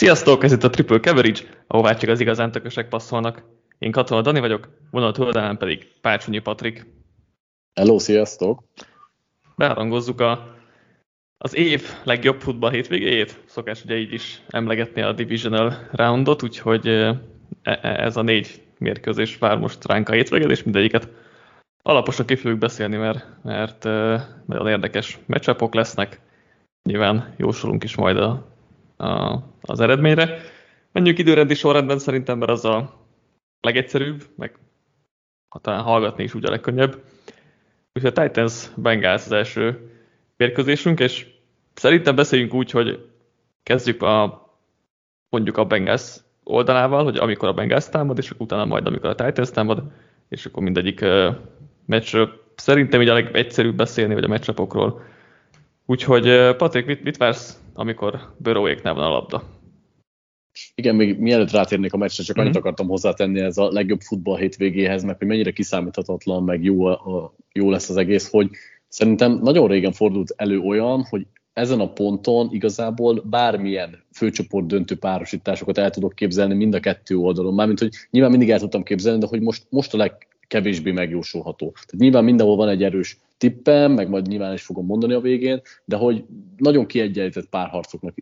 Sziasztok, ez itt a Triple Coverage, ahová csak az igazán tökösek passzolnak. Én Katona Dani vagyok, vonal túloldalán pedig Pácsonyi Patrik. Hello, sziasztok! Beharangozzuk a, az év legjobb futball hétvégéjét. Szokás ugye így is emlegetni a Divisional Roundot, úgyhogy e, e, ez a négy mérkőzés vár most ránk a hétvégét, és mindegyiket alaposan ki fogjuk beszélni, mert, mert nagyon érdekes meccsapok lesznek. Nyilván jósolunk is majd a a, az eredményre. Menjünk időrendi sorrendben szerintem, mert az a legegyszerűbb, meg ha talán hallgatni is úgy a legkönnyebb. Úgyhogy a Titans Bengals az első mérkőzésünk, és szerintem beszéljünk úgy, hogy kezdjük a mondjuk a Bengals oldalával, hogy amikor a Bengals támad, és akkor utána majd amikor a Titans támad, és akkor mindegyik uh, meccsről szerintem így a legegyszerűbb beszélni, vagy a meccsapokról. Úgyhogy Patrik, mit, mit vársz amikor Böróéknál van a labda. Igen, még mielőtt rátérnék a meccsre, csak annyit mm-hmm. akartam hozzátenni ez a legjobb futball hétvégéhez, meg hogy mennyire kiszámíthatatlan, meg jó, a, jó lesz az egész, hogy szerintem nagyon régen fordult elő olyan, hogy ezen a ponton igazából bármilyen főcsoport döntő párosításokat el tudok képzelni mind a kettő oldalon. Mármint, hogy nyilván mindig el tudtam képzelni, de hogy most, most a legkevésbé megjósolható. Tehát nyilván mindenhol van egy erős tippem, meg majd nyilván is fogom mondani a végén, de hogy nagyon kiegyenlített párharcoknak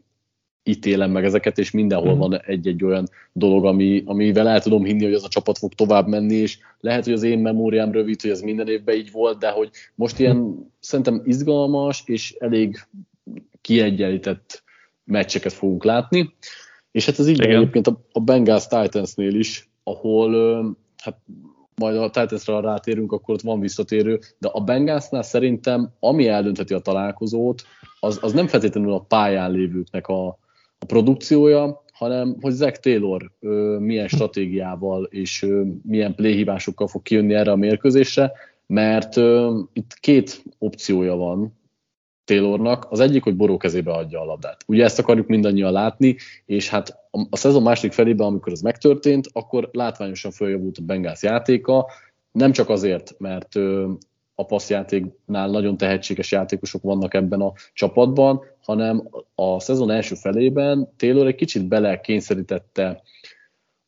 ítélem meg ezeket, és mindenhol mm. van egy-egy olyan dolog, ami, amivel el tudom hinni, hogy az a csapat fog tovább menni, és lehet, hogy az én memóriám rövid, hogy ez minden évben így volt, de hogy most ilyen mm. szerintem izgalmas és elég kiegyenlített meccseket fogunk látni. És hát ez így van egyébként a, a Bengals Titansnél is, ahol hát majd a Titansra rátérünk, akkor ott van visszatérő, de a Bengalsnál szerintem, ami eldöntheti a találkozót, az, az nem feltétlenül a pályán lévőknek a, a produkciója, hanem hogy Zach Taylor ö, milyen stratégiával és ö, milyen playhívásokkal fog kijönni erre a mérkőzésre, mert ö, itt két opciója van Taylornak. Az egyik, hogy Boró kezébe adja a labdát. Ugye ezt akarjuk mindannyian látni, és hát a, a szezon második felében, amikor ez megtörtént, akkor látványosan följavult a Bengals játéka, nem csak azért, mert ö, a passzjátéknál nagyon tehetséges játékosok vannak ebben a csapatban, hanem a szezon első felében Taylor egy kicsit bele kényszerítette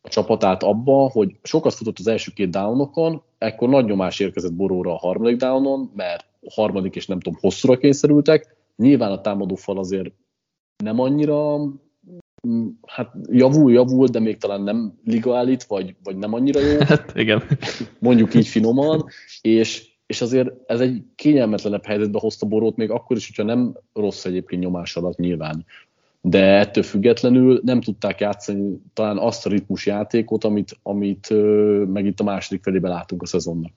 a csapatát abba, hogy sokat futott az első két downokon, ekkor nagy nyomás érkezett Boróra a harmadik downon, mert harmadik és nem tudom, hosszúra kényszerültek. Nyilván a támadó fal azért nem annyira mm, hát javul, javul, de még talán nem ligaállít, vagy, vagy nem annyira jó. Hát igen. Mondjuk így finoman, és, és azért ez egy kényelmetlenebb helyzetbe hozta Borót, még akkor is, hogyha nem rossz egyébként nyomás alatt nyilván. De ettől függetlenül nem tudták játszani talán azt a ritmus játékot, amit, amit meg itt a második felében látunk a szezonnak.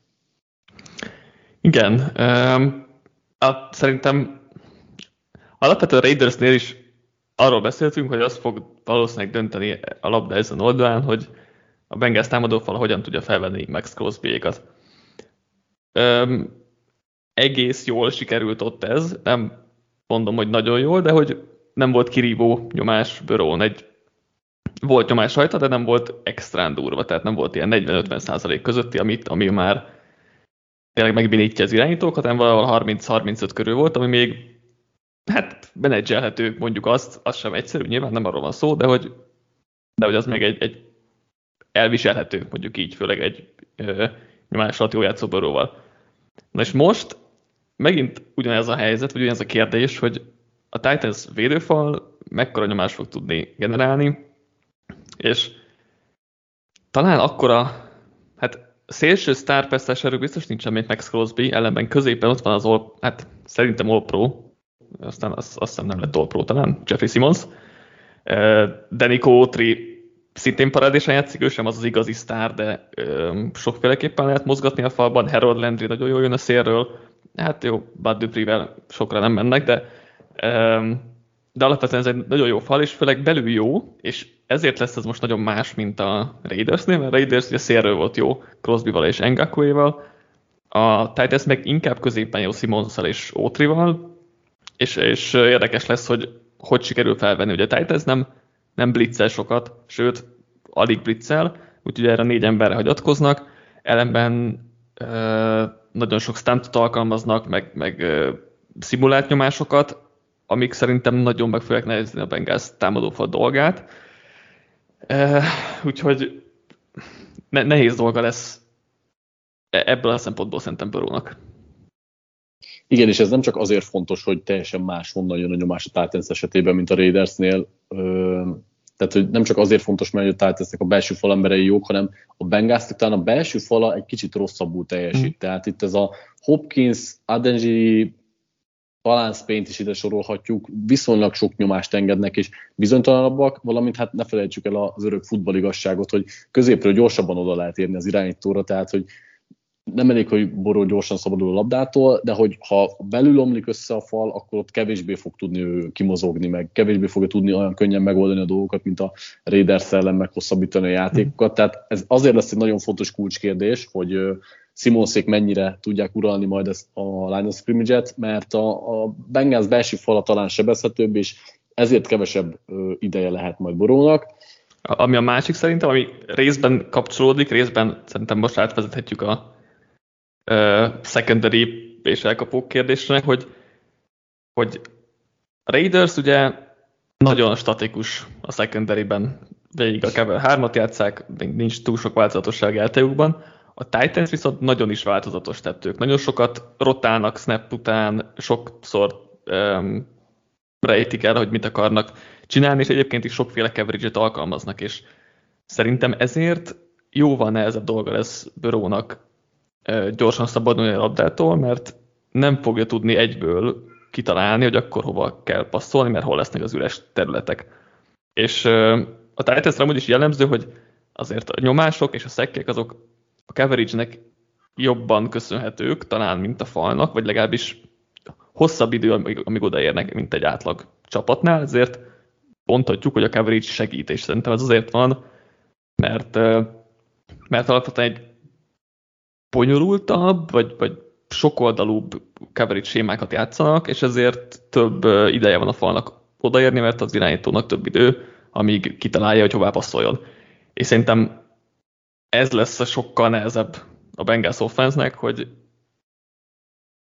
Igen. A, szerintem alapvetően a Raidersnél is arról beszéltünk, hogy az fog valószínűleg dönteni a labda ezen oldalán, hogy a Bengals támadófal hogyan tudja felvenni Max Crosby-ékat. Um, egész jól sikerült ott ez, nem mondom, hogy nagyon jól, de hogy nem volt kirívó nyomás Börón. Egy, volt nyomás rajta, de nem volt extrán durva, tehát nem volt ilyen 40-50 százalék közötti, amit, ami már tényleg megbénítja az irányítókat, hanem valahol 30-35 körül volt, ami még hát menedzselhető, mondjuk azt, az sem egyszerű, nyilván nem arról van szó, de hogy, de hogy az még egy, egy elviselhető, mondjuk így, főleg egy ö, nyomás alatt jó játszóbaróval. Na és most megint ugyanez a helyzet, vagy ugyanez a kérdés, hogy a Titans védőfal mekkora nyomást fog tudni generálni, és talán akkora, hát szélső sztárpesztes erő biztos nincsen, mint Max Crosby, ellenben középen ott van az all, hát szerintem All Pro, aztán azt, azt hiszem nem lett All Pro talán, Jeffrey Simmons. Uh, Denico Otri szintén parádésen játszik, ő sem az az igazi sztár, de um, sokféleképpen lehet mozgatni a falban. Harold Landry nagyon jól jön a szélről, hát jó, Bud Dupree-vel sokra nem mennek, de um, de alapvetően ez egy nagyon jó fal, és főleg belül jó, és ezért lesz ez most nagyon más, mint a Raidersnél, mert a Raiders ugye szélről volt jó Crosbyval és Ngakuéval, a Titans meg inkább középen jó Simonszal és Otrival, és, és érdekes lesz, hogy hogy sikerül felvenni. Ugye a Titans nem, nem blitzel sokat, sőt, alig blitzel, úgyhogy erre négy emberre hagyatkoznak, ellenben ö, nagyon sok stuntot alkalmaznak, meg, meg ö, szimulált nyomásokat, amik szerintem nagyon meg fogják nehezni a Bengals támadófal dolgát. Uh, úgyhogy ne, nehéz dolga lesz e, ebből a szempontból szerintem Börónak. Igen, és ez nem csak azért fontos, hogy teljesen más honnan jön a nyomás a Titans esetében, mint a Raidersnél. Tehát, hogy nem csak azért fontos, mert a Titansnek a belső fal emberei jók, hanem a Bengalsnak talán a belső fala egy kicsit rosszabbul teljesít. Mm. Tehát itt ez a Hopkins, Adenji, talán Spain-t is ide sorolhatjuk, viszonylag sok nyomást engednek, és bizonytalanabbak, valamint hát ne felejtsük el az örök futballigasságot, hogy középről gyorsabban oda lehet érni az irányítóra, tehát hogy nem elég, hogy Boró gyorsan szabadul a labdától, de hogy ha belül omlik össze a fal, akkor ott kevésbé fog tudni ő kimozogni, meg kevésbé fogja tudni olyan könnyen megoldani a dolgokat, mint a Raiders ellen meghosszabbítani a játékokat. Tehát ez azért lesz egy nagyon fontos kulcskérdés, hogy Simonszék mennyire tudják uralni majd ezt a line of scrimmage-et, mert a, a Bengals belső fala talán sebezhetőbb, és ezért kevesebb ideje lehet majd Borónak. Ami a másik szerintem, ami részben kapcsolódik, részben szerintem most átvezethetjük a secondary és elkapók kérdésre, hogy, hogy a Raiders ugye nagyon statikus a secondary-ben, végig a Kevel 3-at játszák, nincs túl sok változatosság játékukban. A Titans viszont nagyon is változatos tettők. Nagyon sokat rotálnak snap után, sokszor um, rejtik el, hogy mit akarnak csinálni, és egyébként is sokféle coverage alkalmaznak, és szerintem ezért jóval nehezebb dolga lesz Börónak gyorsan szabadulni a labdától, mert nem fogja tudni egyből kitalálni, hogy akkor hova kell passzolni, mert hol lesznek az üres területek. És a Titans amúgy is jellemző, hogy azért a nyomások és a szekkek azok a coverage-nek jobban köszönhetők, talán mint a falnak, vagy legalábbis hosszabb idő, amíg, amíg odaérnek, mint egy átlag csapatnál, ezért mondhatjuk, hogy a coverage segít, és szerintem ez azért van, mert, mert alapvetően egy bonyolultabb, vagy, vagy sokoldalúbb coverage sémákat játszanak, és ezért több ideje van a falnak odaérni, mert az irányítónak több idő, amíg kitalálja, hogy hová passzoljon. És szerintem ez lesz a sokkal nehezebb a Bengals offense hogy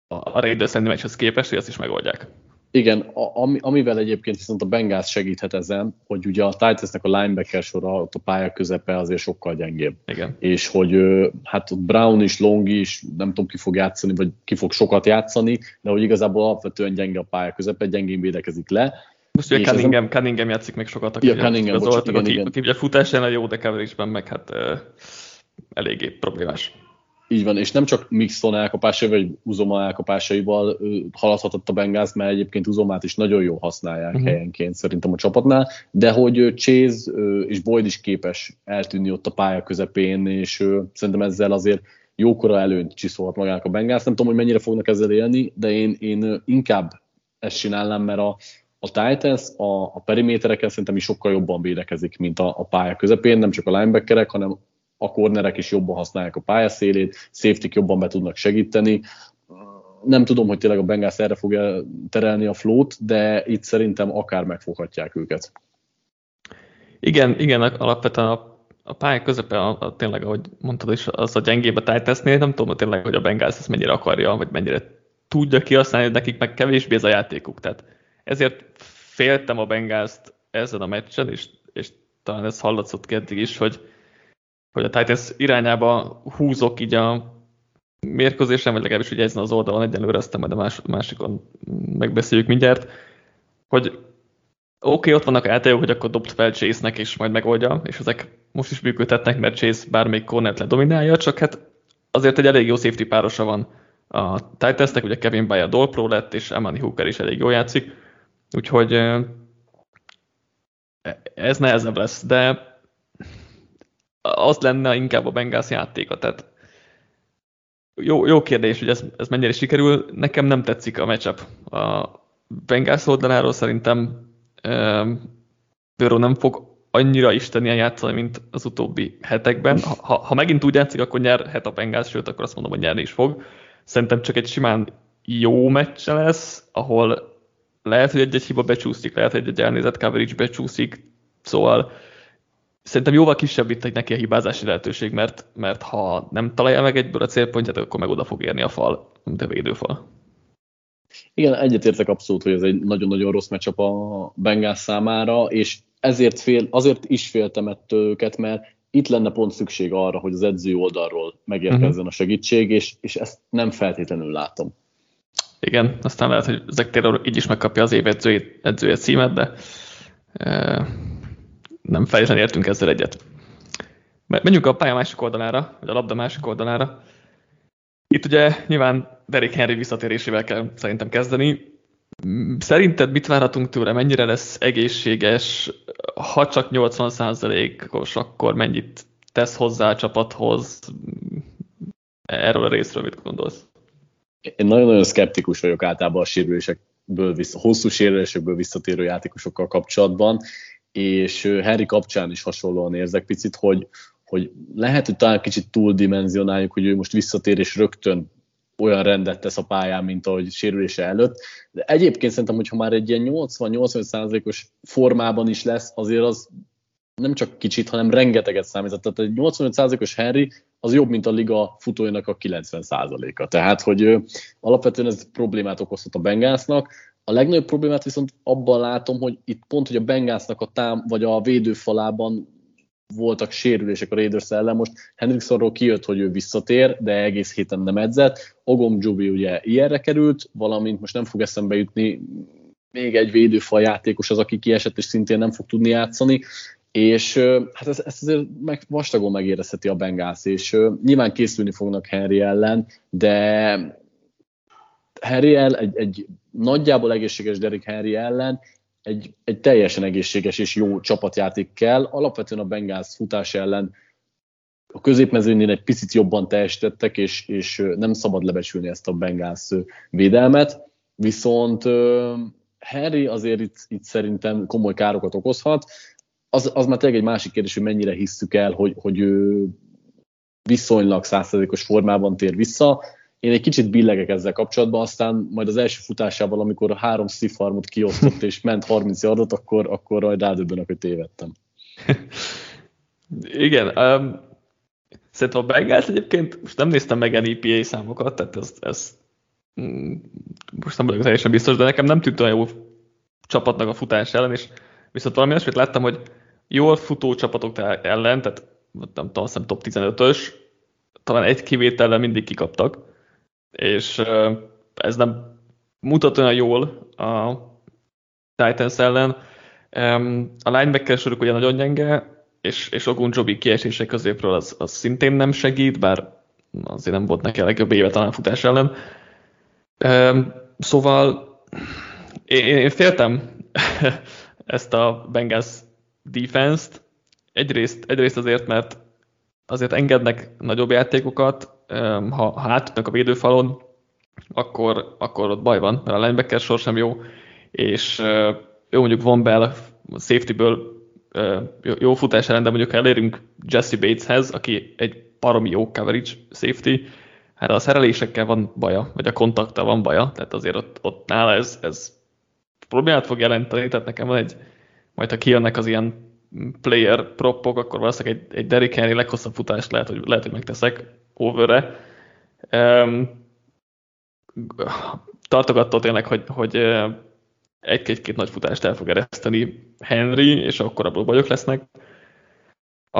a Raiders meccshez képest, hogy ezt is megoldják. Igen, a, ami, amivel egyébként viszont a Bengals segíthet ezen, hogy ugye a Titansnek a linebacker sora, ott a pálya közepe azért sokkal gyengébb. Igen. És hogy hát Brown is, Long is, nem tudom ki fog játszani, vagy ki fog sokat játszani, de hogy igazából alapvetően gyenge a pálya közepe, gyengén védekezik le. Most ugye Cunningham, ezen... Cunningham játszik még sokat, aki, ja, Cunningham, bocsánat, igen, aki, igen. aki ugye futásán jó, de coverage meg hát uh, eléggé problémás. Így van, és nem csak Mixon elkapásai, vagy Uzoma elkapásaival haladhatott a Bengals, mert egyébként Uzomát is nagyon jól használják uh-huh. helyenként szerintem a csapatnál, de hogy Chase és Boyd is képes eltűnni ott a pálya közepén, és szerintem ezzel azért jókora előnyt csiszolhat magának a Bengals. Nem tudom, hogy mennyire fognak ezzel élni, de én, én inkább ezt csinálnám, mert a, a Titans a, a perimétereken szerintem is sokkal jobban védekezik, mint a, a pálya közepén, nem csak a linebackerek, hanem a kornerek is jobban használják a pályaszélét, safety jobban be tudnak segíteni. Nem tudom, hogy tényleg a Bengals erre fogja terelni a flót, de itt szerintem akár megfoghatják őket. Igen, igen, alapvetően a, a pálya közepe, a, a, tényleg, ahogy mondtad is, az a gyengébb a Titansnél, nem tudom tényleg, hogy a Bengals ezt mennyire akarja, vagy mennyire tudja kihasználni, nekik meg kevésbé ez a játékuk. Tehát ezért féltem a bengals ezen a meccsen, és, és talán ez hallatszott eddig is, hogy, hogy a Titans irányába húzok így a mérkőzésen, vagy legalábbis ugye ezen az oldalon egyenlőre, aztán majd a más, másikon megbeszéljük mindjárt, hogy oké, okay, ott vannak játékok, hogy akkor dobd fel Chase-nek, és majd megoldja, és ezek most is működhetnek, mert Chase bármelyik cornert ledominálja, csak hát azért egy elég jó safety párosa van a Titansnek, ugye Kevin Bayer Dolpro lett, és Emani Hooker is elég jól játszik, úgyhogy ez nehezebb lesz, de az lenne inkább a Bengals játéka. Tehát jó, jó kérdés, hogy ez, ez mennyire sikerül. Nekem nem tetszik a matchup. A Bengals oldaláról szerintem Burrow nem fog annyira istenien játszani, mint az utóbbi hetekben. Ha, ha megint úgy játszik, akkor nyerhet a Bengals, sőt, akkor azt mondom, hogy nyerni is fog. Szerintem csak egy simán jó meccse lesz, ahol lehet, hogy egy-egy hiba becsúszik, lehet, hogy egy elnézett coverage becsúszik, szóval szerintem jóval kisebb itt neki a hibázási lehetőség, mert, mert ha nem találja meg egyből a célpontját, akkor meg oda fog érni a fal, mint a védőfal. Igen, egyetértek abszolút, hogy ez egy nagyon-nagyon rossz meccsap a Bengals számára, és ezért fél, azért is féltem ettől őket, mert itt lenne pont szükség arra, hogy az edző oldalról megérkezzen uh-huh. a segítség, és, és ezt nem feltétlenül látom. Igen, aztán lehet, hogy Zach Taylor így is megkapja az év edzője, edzője címet, de e, nem feltétlenül értünk ezzel egyet. Menjünk a pálya másik oldalára, vagy a labda másik oldalára. Itt ugye nyilván Derek Henry visszatérésével kell szerintem kezdeni. Szerinted mit várhatunk tőle, mennyire lesz egészséges, ha csak 80%-os, akkor mennyit tesz hozzá a csapathoz? Erről a részről mit gondolsz? Én nagyon-nagyon szkeptikus vagyok általában a sérülésekből, hosszú sérülésekből visszatérő játékosokkal kapcsolatban, és Harry kapcsán is hasonlóan érzek picit, hogy, hogy lehet, hogy talán kicsit túldimenzionáljuk, hogy ő most visszatér és rögtön olyan rendet tesz a pályán, mint ahogy sérülése előtt. De egyébként szerintem, hogyha már egy ilyen 80-85%-os formában is lesz, azért az nem csak kicsit, hanem rengeteget számít. Tehát egy 85%-os Henry az jobb, mint a liga futójának a 90%-a. Tehát, hogy ő, alapvetően ez problémát okozhat a Bengásznak. A legnagyobb problémát viszont abban látom, hogy itt pont, hogy a Bengásznak a tám, vagy a védőfalában voltak sérülések a Raiders ellen. Most Hendricksonról kijött, hogy ő visszatér, de egész héten nem edzett. Ogom Jubi ugye ilyenre került, valamint most nem fog eszembe jutni még egy védőfal játékos az, aki kiesett, és szintén nem fog tudni játszani. És hát ezt, ezt azért meg, vastagon megérezheti a Bengász, és nyilván készülni fognak Henry ellen, de Henry el, egy, egy nagyjából egészséges Derek Henry ellen egy, egy teljesen egészséges és jó csapatjáték kell. Alapvetően a Bengals futás ellen a középmezőnél egy picit jobban teljesítettek, és, és nem szabad lebecsülni ezt a Bengals védelmet, viszont Harry azért itt, itt szerintem komoly károkat okozhat. Az, az már tényleg egy másik kérdés, hogy mennyire hisszük el, hogy, hogy ő viszonylag százszerzékos formában tér vissza. Én egy kicsit billegek ezzel kapcsolatban, aztán majd az első futásával, amikor a három szifarmot kiosztott és ment 30 yardot, akkor, akkor majd rádöbbenek, hogy tévedtem. Igen, um, szerintem a Bengals egyébként, most nem néztem meg NEPA számokat, tehát ez, ez mm, most nem vagyok teljesen biztos, de nekem nem tűnt olyan jó csapatnak a futás ellen, és viszont valami olyasmit láttam, hogy jól futó csapatok ellen, tehát nem tudom, azt top 15-ös, talán egy kivétellel mindig kikaptak, és ez nem mutat olyan jól a Titans ellen. A linebacker soruk ugye nagyon gyenge, és, és Ogunjobi kiesése középről az, az szintén nem segít, bár azért nem volt neki a legjobb éve talán futás ellen. Szóval én, én féltem ezt a Bengals defense-t, egyrészt, egyrészt azért, mert azért engednek nagyobb játékokat, ha, ha átütnek a védőfalon, akkor, akkor ott baj van, mert a linebacker sor sem jó, és jó mondjuk Bell safety-ből jó futás ellen, de mondjuk ha elérünk Jesse Bateshez, aki egy baromi jó coverage safety, hát a szerelésekkel van baja, vagy a kontakta van baja, tehát azért ott, ott nála ez, ez problémát fog jelenteni, tehát nekem van egy, majd ha kijönnek az ilyen player propok, akkor valószínűleg egy, egy Derrick Henry leghosszabb futást lehet, hogy, lehet, hogy megteszek overre. Um, tartogattól tényleg, hogy, hogy egy-két nagy futást el fog ereszteni Henry, és akkor abból bajok lesznek. A,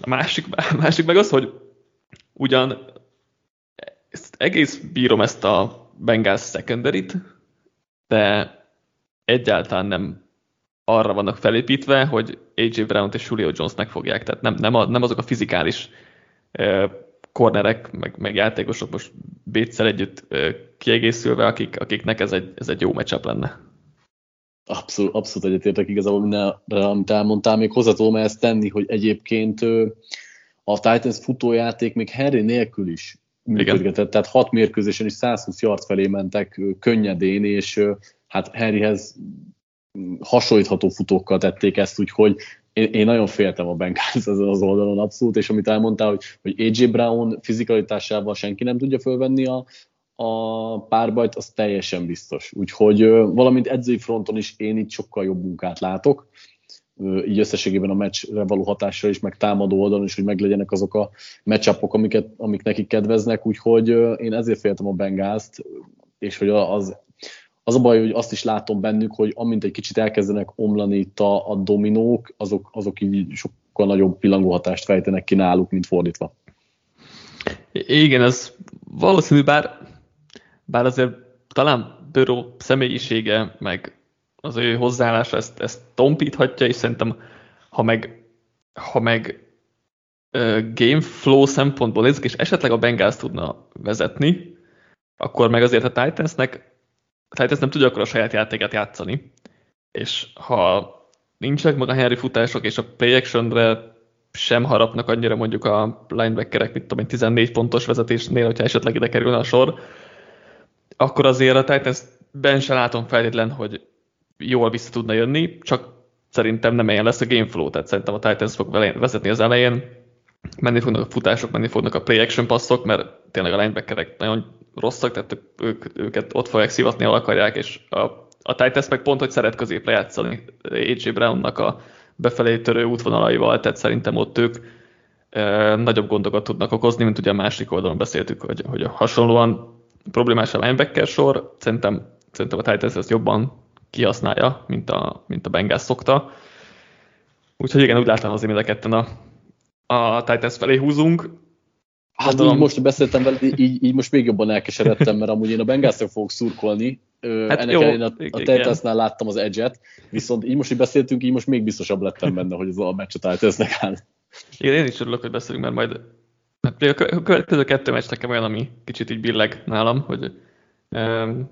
a másik, a másik meg az, hogy ugyan ezt egész bírom ezt a Bengals secondary de egyáltalán nem arra vannak felépítve, hogy AJ brown és Julio Jones megfogják. Tehát nem, nem, a, nem azok a fizikális kornerek, meg, meg játékosok most Bétszel együtt kiegészülve, akik, akiknek ez egy, ez egy jó matchup lenne. Abszolút, abszolút egyetértek igazából mindenre, amit elmondtál. Még hozzá tudom ezt tenni, hogy egyébként a Titans futójáték még Harry nélkül is működgetett, tehát hat mérkőzésen is 120 yard felé mentek könnyedén, és hát Harryhez hasonlítható futókkal tették ezt, úgyhogy én, én nagyon féltem a Bengals ezen az oldalon abszolút, és amit elmondtál, hogy, hogy AJ Brown fizikalitásával senki nem tudja fölvenni a, a párbajt, az teljesen biztos. Úgyhogy valamint edzői fronton is én itt sokkal jobb munkát látok, így összességében a meccsre való hatásra is, meg támadó oldalon is, hogy meglegyenek azok a meccsapok, amiket, amik nekik kedveznek, úgyhogy én ezért féltem a Bengázt, és hogy az Az a baj, hogy azt is látom bennük, hogy amint egy kicsit elkezdenek omlani itt a, a dominók, azok, azok így sokkal nagyobb pillangóhatást fejtenek ki náluk, mint fordítva. Igen, ez valószínű, bár, bár azért talán Böró személyisége, meg az ő hozzáállása ezt, ezt tompíthatja, és szerintem ha meg, ha meg game flow szempontból nézzük, és esetleg a Bengals tudna vezetni, akkor meg azért a Titansnek a Titans nem tudja akkor a saját játékát játszani, és ha nincsenek meg a Henry futások, és a play sem harapnak annyira mondjuk a linebackerek, mit tudom én, 14 pontos vezetésnél, hogyha esetleg ide kerülne a sor, akkor azért a Titans-ben sem látom feltétlen, hogy jól vissza tudna jönni, csak szerintem nem ilyen lesz a game flow, tehát szerintem a Titans fog vezetni az elején, menni fognak a futások, menni fognak a play action passzok, mert tényleg a linebackerek nagyon rosszak, tehát ők, őket ott fogják szivatni, ahol akarják, és a, a Titans meg pont, hogy szeret középre játszani AJ Brownnak a befelé törő útvonalaival, tehát szerintem ott ők e, nagyobb gondokat tudnak okozni, mint ugye a másik oldalon beszéltük, hogy, hogy hasonlóan problémás a linebacker sor, szerintem, szerintem a Titans ezt jobban kihasználja, mint a, mint a Bengals szokta. Úgyhogy igen, úgy látom azért mind a ketten a, a Titans felé húzunk. Hát Gondolom. így most beszéltem vele, így, így most még jobban elkeseredtem, mert amúgy én a bengals fogok szurkolni. Hát Ennek jó, én a, a Titansnál láttam az edge viszont így most, hogy beszéltünk, így most még biztosabb lettem benne, hogy ez a meccs a Titansnek áll. Igen, én is örülök, hogy beszélünk, mert majd hát a következő kettő meccs nekem olyan, ami kicsit így billeg nálam, hogy um,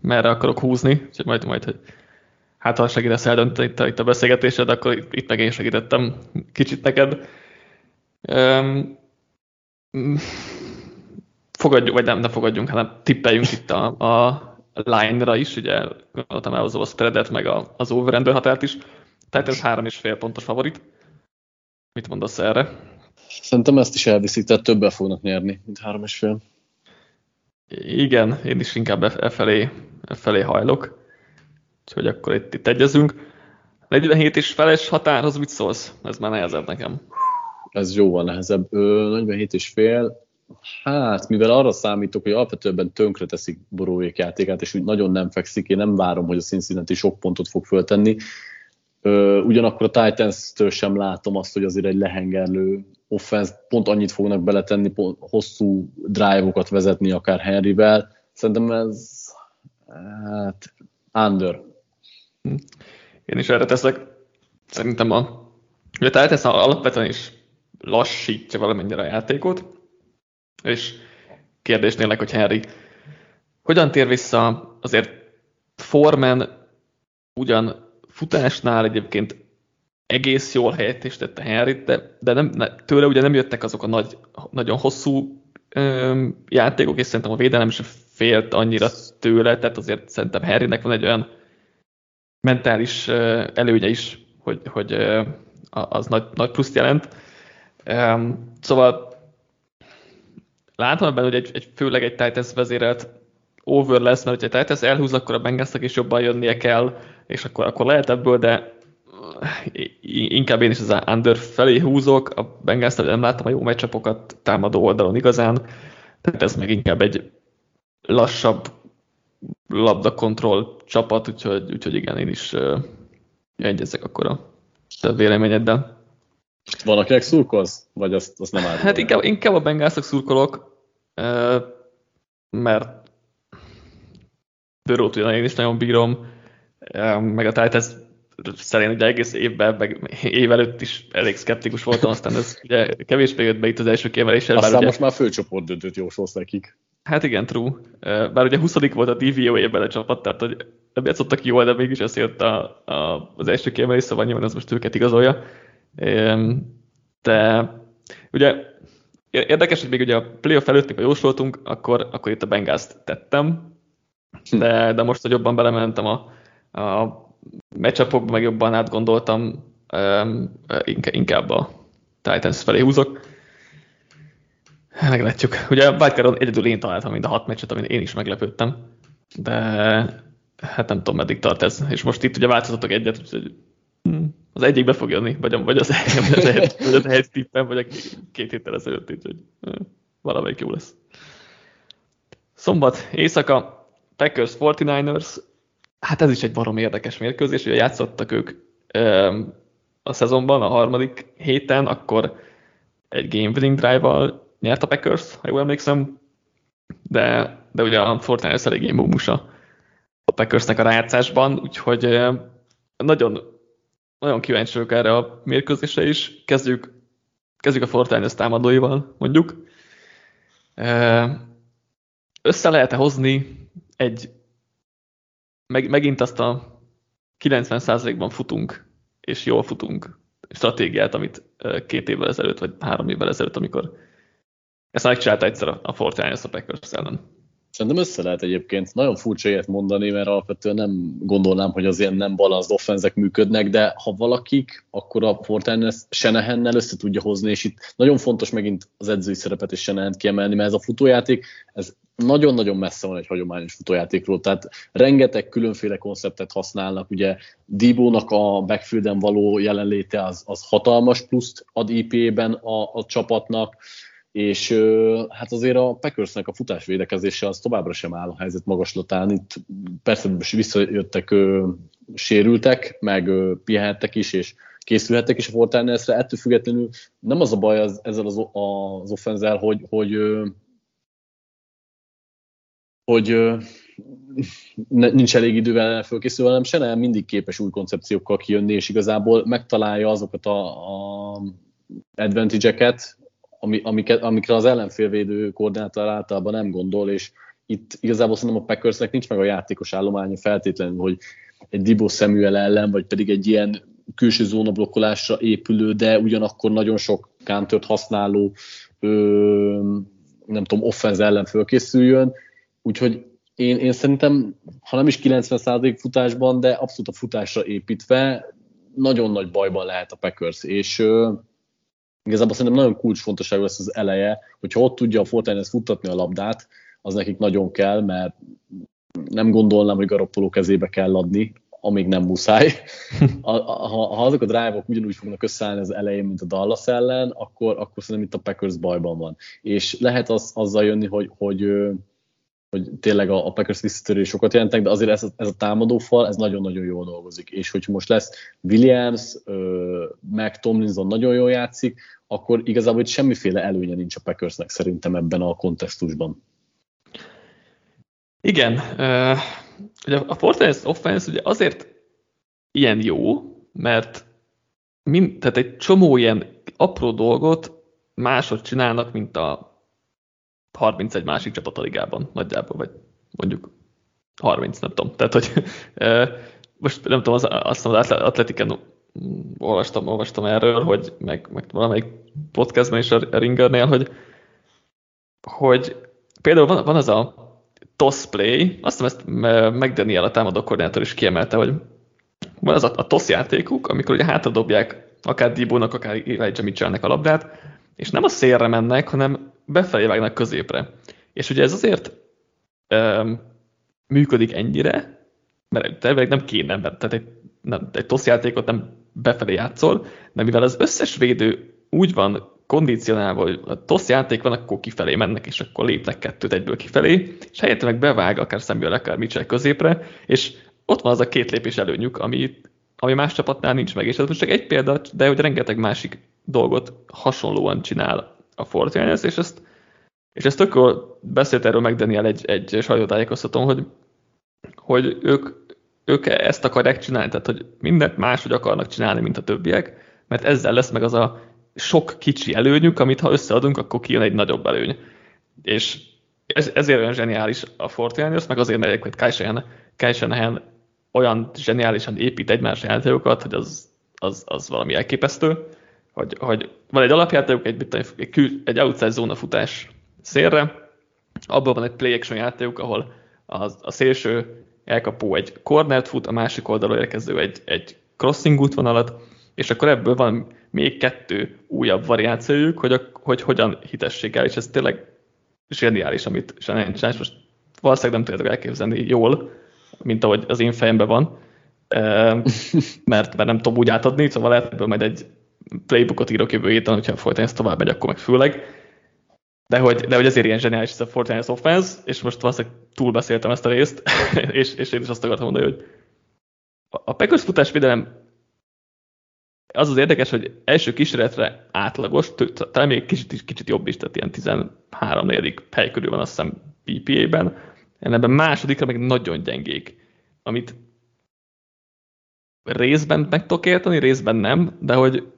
merre akarok húzni, úgyhogy majd, majd hogy hát ha segítesz eldönteni itt, itt a beszélgetésed, akkor itt, itt meg én segítettem kicsit neked. Um, fogadjuk, vagy nem, ne fogadjunk, hanem tippeljünk itt a, a line-ra is, ugye gondoltam el a spreadet, meg a, az over határt is. Tehát ez három és fél pontos favorit. Mit mondasz erre? Szerintem ezt is elviszik, tehát többel fognak nyerni, mint három és fél. Igen, én is inkább e felé, e felé hajlok. Úgyhogy akkor itt, itt egyezünk. 47 és feles határhoz mit szólsz? Ez már nehezebb nekem. Ez jóval nehezebb. Ö, 47 és fél. Hát, mivel arra számítok, hogy alapvetően tönkre teszik Boróék játékát, és úgy nagyon nem fekszik, én nem várom, hogy a Cincinnati sok pontot fog föltenni. Ö, ugyanakkor a Titans-től sem látom azt, hogy azért egy lehengerlő offense pont annyit fognak beletenni, pont hosszú drive-okat vezetni akár Henryvel. Szerintem ez hát, under. Én is erre teszek. Szerintem a, a Titans alapvetően is lassítja valamennyire a játékot, és kérdés tényleg, hogy Henry hogyan tér vissza, azért Forman ugyan futásnál egyébként egész jól helyettesítette Henryt, de, de nem, ne, tőle ugye nem jöttek azok a nagy, nagyon hosszú öm, játékok, és szerintem a védelem sem félt annyira tőle, tehát azért szerintem Henrynek van egy olyan mentális ö, előnye is, hogy, hogy ö, az nagy, nagy pluszt jelent. Öm, szóval látom ebben, hogy egy, egy, főleg egy Titans vezérelt over lesz, mert hogyha Titans elhúz, akkor a Bengalsnak is jobban jönnie kell, és akkor, akkor lehet ebből, de inkább én is az under felé húzok, a bengals nem láttam a jó meccsapokat támadó oldalon igazán, tehát ez meg inkább egy lassabb labda kontroll csapat, úgyhogy, úgyhogy igen, én is uh, egyezek akkor a te véleményeddel. Van, akinek szurkolsz? Vagy azt, azt nem állítani? Hát inkább, inkább a Bengalsnak szurkolok, mert Bőrót ugyan én is nagyon bírom, meg a Titans szerint ugye egész évben, meg év előtt is elég szkeptikus voltam, aztán ez ugye kevésbé jött be itt az első kiemeléssel. Aztán ugye, most már főcsoport döntőt jósolsz nekik. Hát igen, true. Bár ugye 20 volt a DVO évben a csapat, tehát hogy nem játszottak jól, de mégis összejött a, a, az első kiemelés, szóval nyilván ez most őket igazolja. De ugye érdekes, hogy még ugye a playoff előtt, mikor jósoltunk, akkor, akkor itt a bengals tettem, de, de most, hogy jobban belementem a, a matchupokban meg jobban átgondoltam, inkább a Titans felé húzok. Meglátjuk. Ugye Wildcardon egyedül én találtam mind a hat meccset, amin én is meglepődtem, de hát nem tudom, meddig tart ez. És most itt ugye változtatok egyet, úgyhogy hm, az egyik be fog jönni, vagy, vagy az, az egy tippem, vagy a két héttel ezelőtt, úgyhogy valamelyik jó lesz. Szombat, éjszaka, Packers 49ers, hát ez is egy barom érdekes mérkőzés, ugye játszottak ők a szezonban, a harmadik héten, akkor egy game winning drive-val nyert a Packers, ha jól emlékszem, de, de ugye a Fortnite eléggé mómusa a Packersnek a rájátszásban, úgyhogy nagyon, nagyon kíváncsi vagyok erre a mérkőzésre is. Kezdjük, kezdjük a Fortnite támadóival, mondjuk. Össze lehet-e hozni egy, meg, megint azt a 90%-ban futunk, és jól futunk stratégiát, amit két évvel ezelőtt, vagy három évvel ezelőtt, amikor ezt megcsinálta egyszer a Fortnite a Packers ellen. Szerintem össze lehet egyébként. Nagyon furcsa ilyet mondani, mert alapvetően nem gondolnám, hogy az ilyen nem balanced offenzek működnek, de ha valakik, akkor a Fortnite Senehennel össze tudja hozni, és itt nagyon fontos megint az edzői szerepet és Senehent kiemelni, mert ez a futójáték, ez nagyon-nagyon messze van egy hagyományos futójátékról, tehát rengeteg különféle konceptet használnak, ugye Dibónak a backfielden való jelenléte az, az hatalmas pluszt ad IP-ben a, a csapatnak, és hát azért a Packersnek a futásvédekezése az továbbra sem áll a helyzet magaslatán. Itt persze visszajöttek sérültek, meg pihentek is, és készülhettek is a Fortnite-re, ettől függetlenül nem az a baj az, ezzel az, az offenzel, hogy, hogy hogy nincs elég idővel fölkészülve, hanem se nem mindig képes új koncepciókkal kijönni, és igazából megtalálja azokat a, a advantage-eket, ami, amiket, amikre az ellenfélvédő koordinátor általában nem gondol, és itt igazából szerintem a Packersnek nincs meg a játékos állománya feltétlenül, hogy egy Dibo Samuel ellen, vagy pedig egy ilyen külső zónablokkolásra épülő, de ugyanakkor nagyon sok countert használó, ö, nem tudom, offenz ellen fölkészüljön. Úgyhogy én, én szerintem, ha nem is 90% futásban, de abszolút a futásra építve nagyon nagy bajban lehet a Packers, és ö, igazából szerintem nagyon kulcsfontosságú lesz az eleje, hogyha ott tudja a Fortnite futtatni a labdát, az nekik nagyon kell, mert nem gondolnám, hogy Garoppoló kezébe kell adni, amíg nem muszáj. Ha, ha, ha azok a drive-ok ugyanúgy fognak összeállni az elején, mint a Dallas ellen, akkor, akkor szerintem itt a Packers bajban van. És lehet az, azzal jönni, hogy, hogy, hogy tényleg a, a Packers visszatörő sokat jelentek, de azért ez, ez a támadó fal, ez nagyon-nagyon jól dolgozik. És hogyha most lesz Williams, meg Tomlinson nagyon jól játszik, akkor igazából itt semmiféle előnye nincs a Packersnek szerintem ebben a kontextusban. Igen, uh, ugye a Fortnite offense ugye azért ilyen jó, mert mind, tehát egy csomó ilyen apró dolgot máshogy csinálnak, mint a 31 másik csapat a ligában nagyjából, vagy mondjuk 30, nem tudom. Tehát, hogy uh, most nem tudom, az, azt mondom, az atletiken olvastam, olvastam erről, hogy meg, meg valamelyik podcastban is a Ringernél, hogy, hogy például van, van az a toss play, azt hiszem ezt McDaniel a támadó koordinátor is kiemelte, hogy van az a, a toss játékuk, amikor ugye hátradobják akár Dibónak, akár Elijah Mitchellnek a labdát, és nem a szélre mennek, hanem befelé vágnak középre. És ugye ez azért um, működik ennyire, mert tervek nem kéne, mert tehát egy, nem, egy toss játékot nem befelé játszol, de mivel az összes védő úgy van kondicionálva, hogy a TOSZ játék van, akkor kifelé mennek, és akkor lépnek kettőt egyből kifelé, és helyette meg bevág akár Samuel, akár Mitchell középre, és ott van az a két lépés előnyük, ami, ami más csapatnál nincs meg. És ez most csak egy példa, de hogy rengeteg másik dolgot hasonlóan csinál a Fortnite, és ezt, és ezt tök jól beszélt erről meg Daniel egy, egy sajtótájékoztatón, hogy, hogy ők, ők ezt akarják csinálni, tehát hogy mindent máshogy akarnak csinálni, mint a többiek, mert ezzel lesz meg az a sok kicsi előnyük, amit ha összeadunk, akkor kijön egy nagyobb előny. És ez, ezért olyan zseniális a Fortnite, meg azért megyek, hogy Kai Shanahan olyan zseniálisan épít egymás játékokat, hogy az, az, az valami elképesztő, hogy, hogy van egy alapjáték, egy, egy, egy, egy outside zóna futás szélre, abban van egy play action játék, ahol az, a szélső elkapó egy cornert fut, a másik oldalról érkező egy, egy crossing útvonalat, és akkor ebből van még kettő újabb variációjuk, hogy, a, hogy hogyan hitességgel, és ez tényleg zseniális, amit Shannon csinál, most valószínűleg nem tudjátok elképzelni jól, mint ahogy az én fejemben van, mert, mert nem tudom úgy átadni, szóval lehet ebből majd egy playbookot írok jövő héten, hogyha folyton ez tovább megy, akkor meg főleg. De hogy, de hogy ezért ilyen zseniális ez a Fortnite offense, és most valószínűleg túlbeszéltem ezt a részt, és, és én is azt akartam mondani, hogy a Packers futásvédelem az az érdekes, hogy első kísérletre átlagos, talán még kicsit, kicsit jobb is, tehát ilyen 13 negyedik hely körül van azt hiszem PPA-ben, ebben másodikra meg nagyon gyengék, amit részben meg tudok érteni, részben nem, de hogy,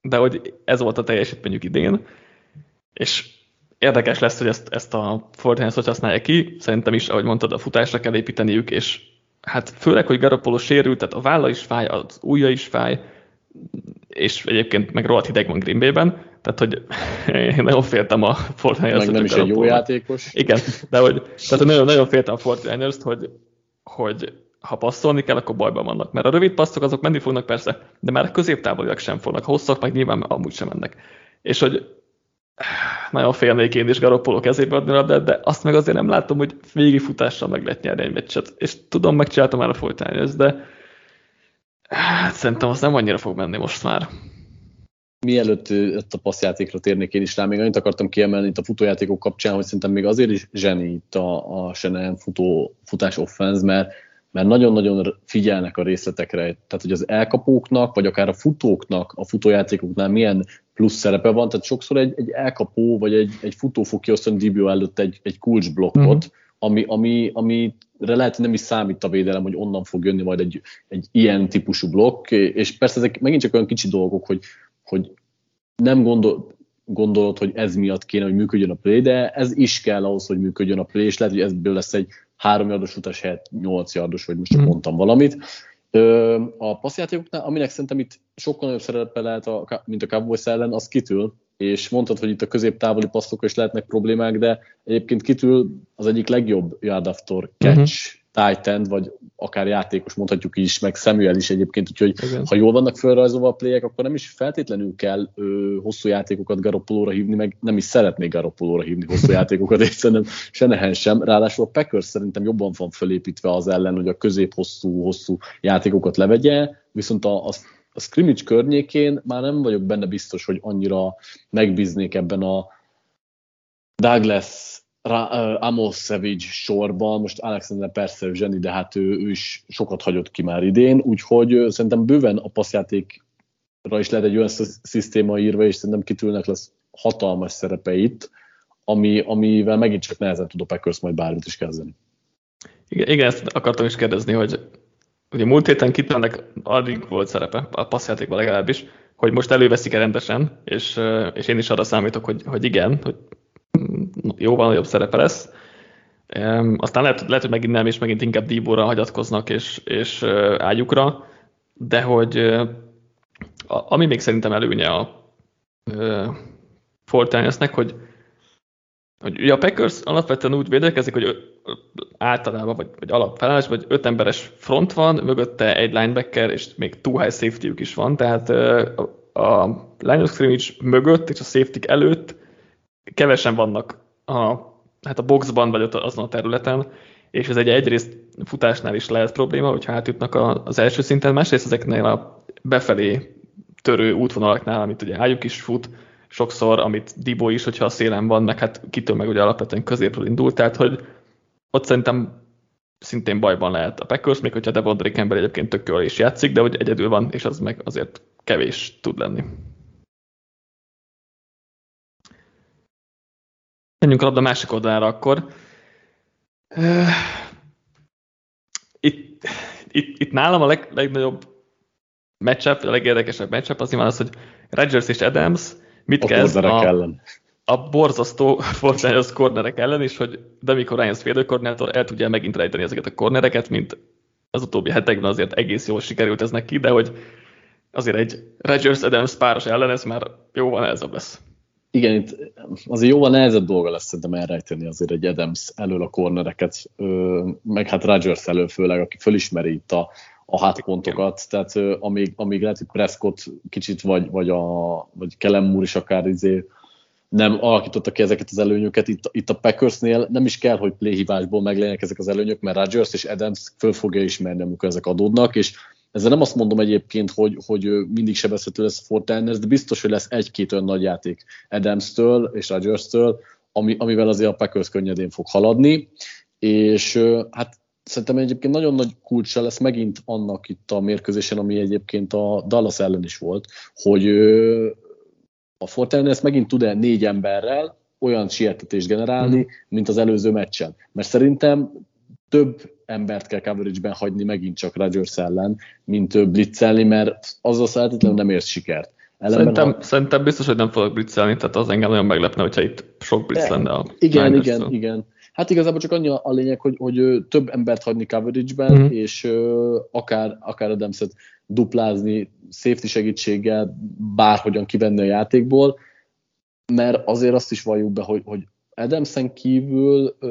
de hogy ez volt a teljesítményük idén, és érdekes lesz, hogy ezt, ezt a Fortnite hogy használják ki, szerintem is, ahogy mondtad, a futásra kell építeniük, és hát főleg, hogy Garoppolo sérült, tehát a válla is fáj, az ujja is fáj, és egyébként meg rohadt hideg van Green Bay-ben, tehát hogy én nagyon féltem a Fortnite-ot. Meg nem is egy jó játékos. Igen, de hogy, tehát nagyon, nagyon féltem a Fortnite-t, hogy, hogy ha passzolni kell, akkor bajban vannak. Mert a rövid passzok azok menni fognak persze, de már középtávoliak sem fognak. Hosszak meg nyilván amúgy sem mennek. És hogy nagyon félnék én is Garoppolo kezébe adni de, de azt meg azért nem látom, hogy futással meg lehet nyerni egy meccset. És tudom, megcsináltam már a folytányos, de hát szerintem az nem annyira fog menni most már. Mielőtt a passzjátékra térnék én is rá, még annyit akartam kiemelni itt a futójátékok kapcsán, hogy szerintem még azért is zseni itt a, a Shanahan futó, futás offense, mert mert nagyon-nagyon figyelnek a részletekre, tehát hogy az elkapóknak, vagy akár a futóknak, a futójátékoknál milyen plusz szerepe van, tehát sokszor egy, egy elkapó, vagy egy, egy futó fog kiosztani Dibio előtt egy, egy kulcsblokkot, mm-hmm. ami, ami, amire lehet, hogy nem is számít a védelem, hogy onnan fog jönni majd egy, egy ilyen típusú blokk, és persze ezek megint csak olyan kicsi dolgok, hogy, hogy nem gondol, gondolod, hogy ez miatt kéne, hogy működjön a play, de ez is kell ahhoz, hogy működjön a play, és lehet, hogy ebből lesz egy három yardos utas helyett nyolc yardos, vagy most csak mm. mondtam valamit. A passzjátékoknál, aminek szerintem itt sokkal nagyobb szerepe lehet, a, mint a Cowboys ellen, az kitül, és mondtad, hogy itt a középtávoli passzok is lehetnek problémák, de egyébként kitül az egyik legjobb yard after catch uh-huh tight end, vagy akár játékos mondhatjuk is, meg Samuel is egyébként, úgyhogy Igen. ha jól vannak felrajzolva a playek, akkor nem is feltétlenül kell ö, hosszú játékokat Garoppolóra hívni, meg nem is szeretnék Garoppolóra hívni hosszú játékokat, és szerintem se nehen sem. Ráadásul a Packers szerintem jobban van felépítve az ellen, hogy a közép-hosszú hosszú játékokat levegye, viszont a, a a scrimmage környékén már nem vagyok benne biztos, hogy annyira megbíznék ebben a Douglas Amos Savage sorban, most Alexander persze zseni, de hát ő, ő is sokat hagyott ki már idén, úgyhogy szerintem bőven a passzjátékra is lehet egy olyan szisztéma írva, és szerintem kitűlnek lesz hatalmas szerepe ami, amivel megint csak nehezen tud a Packers majd bármit is kezdeni. Igen, igen, ezt akartam is kérdezni, hogy ugye múlt héten kitűnnek addig volt szerepe, a passzjátékban legalábbis, hogy most előveszik-e rendesen, és, és én is arra számítok, hogy, hogy igen, hogy jóval nagyobb szerepe lesz. Aztán lehet, lehet, hogy megint nem, és megint inkább Dibóra hagyatkoznak, és, és ágyukra, de hogy ami még szerintem előnye a Fortinusnek, hogy, hogy ugye a Packers alapvetően úgy védekezik, hogy általában, vagy, vagy alapfelállás, vagy öt emberes front van, mögötte egy linebacker, és még two high safety is van, tehát a line of scrimmage mögött és a safety előtt kevesen vannak a, hát a boxban, vagy ott azon a területen, és ez egy egyrészt futásnál is lehet probléma, hogyha átjutnak az első szinten, másrészt ezeknél a befelé törő útvonalaknál, amit ugye Ájuk is fut, sokszor, amit Dibo is, hogyha a szélen van, meg hát kitől meg ugye alapvetően középről indult, tehát hogy ott szerintem szintén bajban lehet a Packers, még hogyha Devon Drake egyébként tök jól is játszik, de hogy egyedül van, és az meg azért kevés tud lenni. Menjünk a labda másik oldalára akkor. Itt, itt, itt nálam a leg, legnagyobb matchup, a legérdekesebb matchup az nyilván az, hogy Rodgers és Adams mit a kezd a, ellen. a borzasztó Fortnite cornerek ellen, és hogy Demico Ryans védőkoordinátor el tudja megint rejteni ezeket a cornereket, mint az utóbbi hetekben azért egész jól sikerült ez neki, de hogy azért egy Rodgers-Adams páros ellen ez már jóval nehezebb lesz igen, itt azért jóval nehezebb dolga lesz szerintem elrejteni azért egy Adams elől a cornereket, meg hát Rodgers elől főleg, aki fölismeri itt a, a hátpontokat, tehát amíg, amíg lehet, hogy Prescott kicsit, vagy, vagy, a, vagy Kellen Moore is akár izé nem alakította ki ezeket az előnyöket. Itt, itt a Packersnél nem is kell, hogy playhibásból meglegyenek ezek az előnyök, mert Rodgers és Adams föl fogja ismerni, amikor ezek adódnak, és Ezzel nem azt mondom egyébként, hogy, hogy mindig sebezhető lesz a Fortiners, de biztos, hogy lesz egy-két olyan nagy játék Adams-től és Rodgers-től, ami, amivel azért a Packers könnyedén fog haladni, és hát szerintem egyébként nagyon nagy kulcsa lesz megint annak itt a mérkőzésen, ami egyébként a Dallas ellen is volt, hogy a Fortiners megint tud-e négy emberrel olyan sietetést generálni, mm. mint az előző meccsen. Mert szerintem több embert kell coverage-ben hagyni megint csak Rodgers ellen, mint blitzelni, mert azzal feltétlenül nem érsz sikert. szerintem, ha... szerintem biztos, hogy nem fogok blitzelni, tehát az engem nagyon meglepne, hogyha itt sok blitz lenne a Igen, igen, szó. igen. Hát igazából csak annyi a lényeg, hogy, hogy több embert hagyni coverage-ben, mm. és uh, akár, akár Adams-et duplázni safety segítséggel, bárhogyan kivenni a játékból, mert azért azt is valljuk be, hogy, hogy Adamsen kívül uh,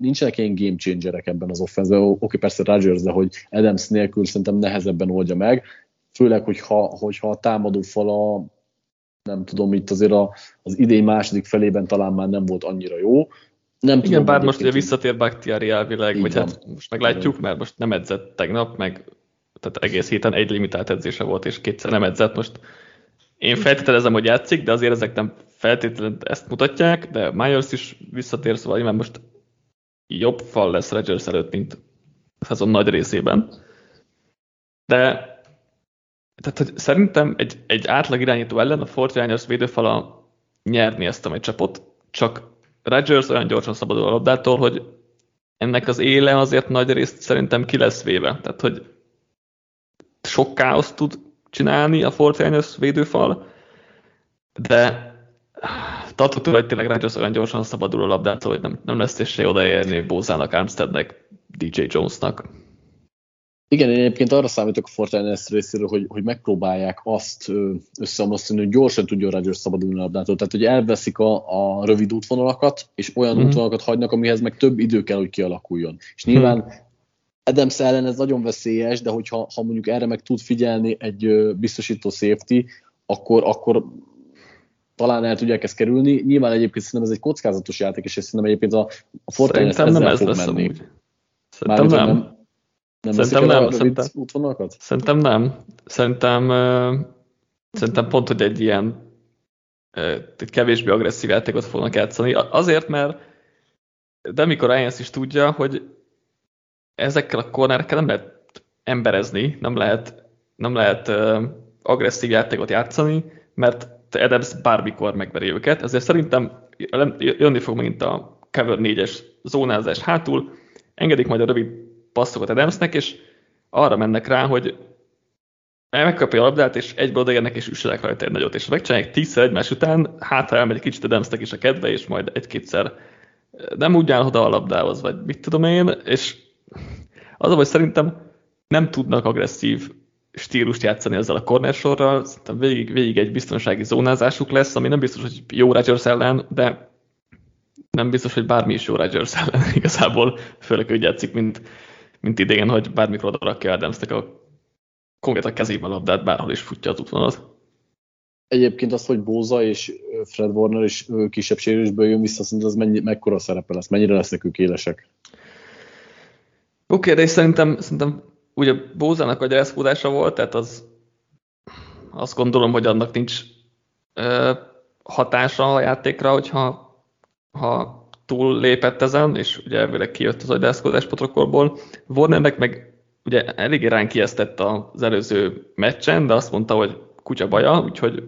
nincsenek ilyen game changerek ebben az offenzben. Oké, persze Rodgers, de hogy Adams nélkül szerintem nehezebben oldja meg, főleg, hogyha, hogyha a támadó fala nem tudom, itt azért a, az idén második felében talán már nem volt annyira jó. Nem Igen, tudom, bár most ugye visszatér Bakhtiari elvileg, vagy hát most meglátjuk, mert most nem edzett tegnap, meg tehát egész héten egy limitált edzése volt, és kétszer nem edzett. Most én feltételezem, hogy játszik, de azért ezek nem feltétlenül ezt mutatják, de Myers is visszatér, szóval mert most jobb fal lesz Rodgers előtt, mint a nagy részében. De tehát, hogy szerintem egy, egy átlag irányító ellen a 49ers védőfala nyerni ezt a meccsapot, csak Rodgers olyan gyorsan szabadul a labdától, hogy ennek az éle azért nagy részt szerintem ki lesz véve. Tehát, hogy sok káoszt tud csinálni a 49ers védőfal, de tartok tőle, hogy tényleg Rodgers olyan gyorsan szabadul a labdától, hogy nem, nem lesz esély odaérni Bózának, Armsteadnek, DJ Jonesnak. Igen, én egyébként arra számítok a Fortiners részéről, hogy, hogy megpróbálják azt összeomlasztani, hogy gyorsan tudjon Rodgers szabadulni a labdától. Tehát, hogy elveszik a, a rövid útvonalakat, és olyan mm-hmm. útvonalakat hagynak, amihez meg több idő kell, hogy kialakuljon. És nyilván mm. Adams ellen ez nagyon veszélyes, de hogyha ha mondjuk erre meg tud figyelni egy biztosító safety, akkor, akkor talán el tudják ezt kerülni. Nyilván egyébként szerintem ez egy kockázatos játék, és szerintem egyébként a, a Fortnite nem ez fog lesz menni. Szerintem nem. nem. Nem szerintem nem. Szerintem, útvonalakat? Szerintem nem. Szerintem, uh, szerintem pont, hogy egy ilyen uh, kevésbé agresszív játékot fognak játszani. Azért, mert de mikor Ryans is tudja, hogy ezekkel a kornerekkel nem lehet emberezni, nem lehet, nem lehet agresszív játékot játszani, mert Adams bármikor megveri őket, ezért szerintem jönni fog megint a cover 4-es zónázás hátul, engedik majd a rövid passzokat Adamsnek, és arra mennek rá, hogy megkapja a labdát, és egyből odaérnek, és üssenek rajta egy nagyot, és megcsinálják tízszer egymás után, hát ha elmegy egy kicsit Adamsnek is a kedve, és majd egy-kétszer nem úgy áll oda a labdához, vagy mit tudom én, és az, hogy szerintem nem tudnak agresszív stílust játszani ezzel a corner sorral, szerintem végig, végig egy biztonsági zónázásuk lesz, ami nem biztos, hogy jó Rodgers ellen, de nem biztos, hogy bármi is jó Rodgers ellen igazából, főleg hogy játszik, mint, mint idegen, hogy bármikor oda rakja Adamsnek a konkrétan kezébe a labdát, bárhol is futja az útvonalat. Egyébként az, hogy Bóza és Fred Warner is kisebb sérülésből jön vissza, szerintem az mennyi, mekkora szerepe lesz, mennyire lesznek ők élesek? Okay, de szerintem, szerintem ugye Bózának a gyereszkódása volt, tehát az azt gondolom, hogy annak nincs ö, hatása a játékra, hogyha ha túl lépett ezen, és ugye elvileg kijött az agyászkodás potrokorból. Warnernek meg ugye eléggé ránk kijesztett az előző meccsen, de azt mondta, hogy kutya baja, úgyhogy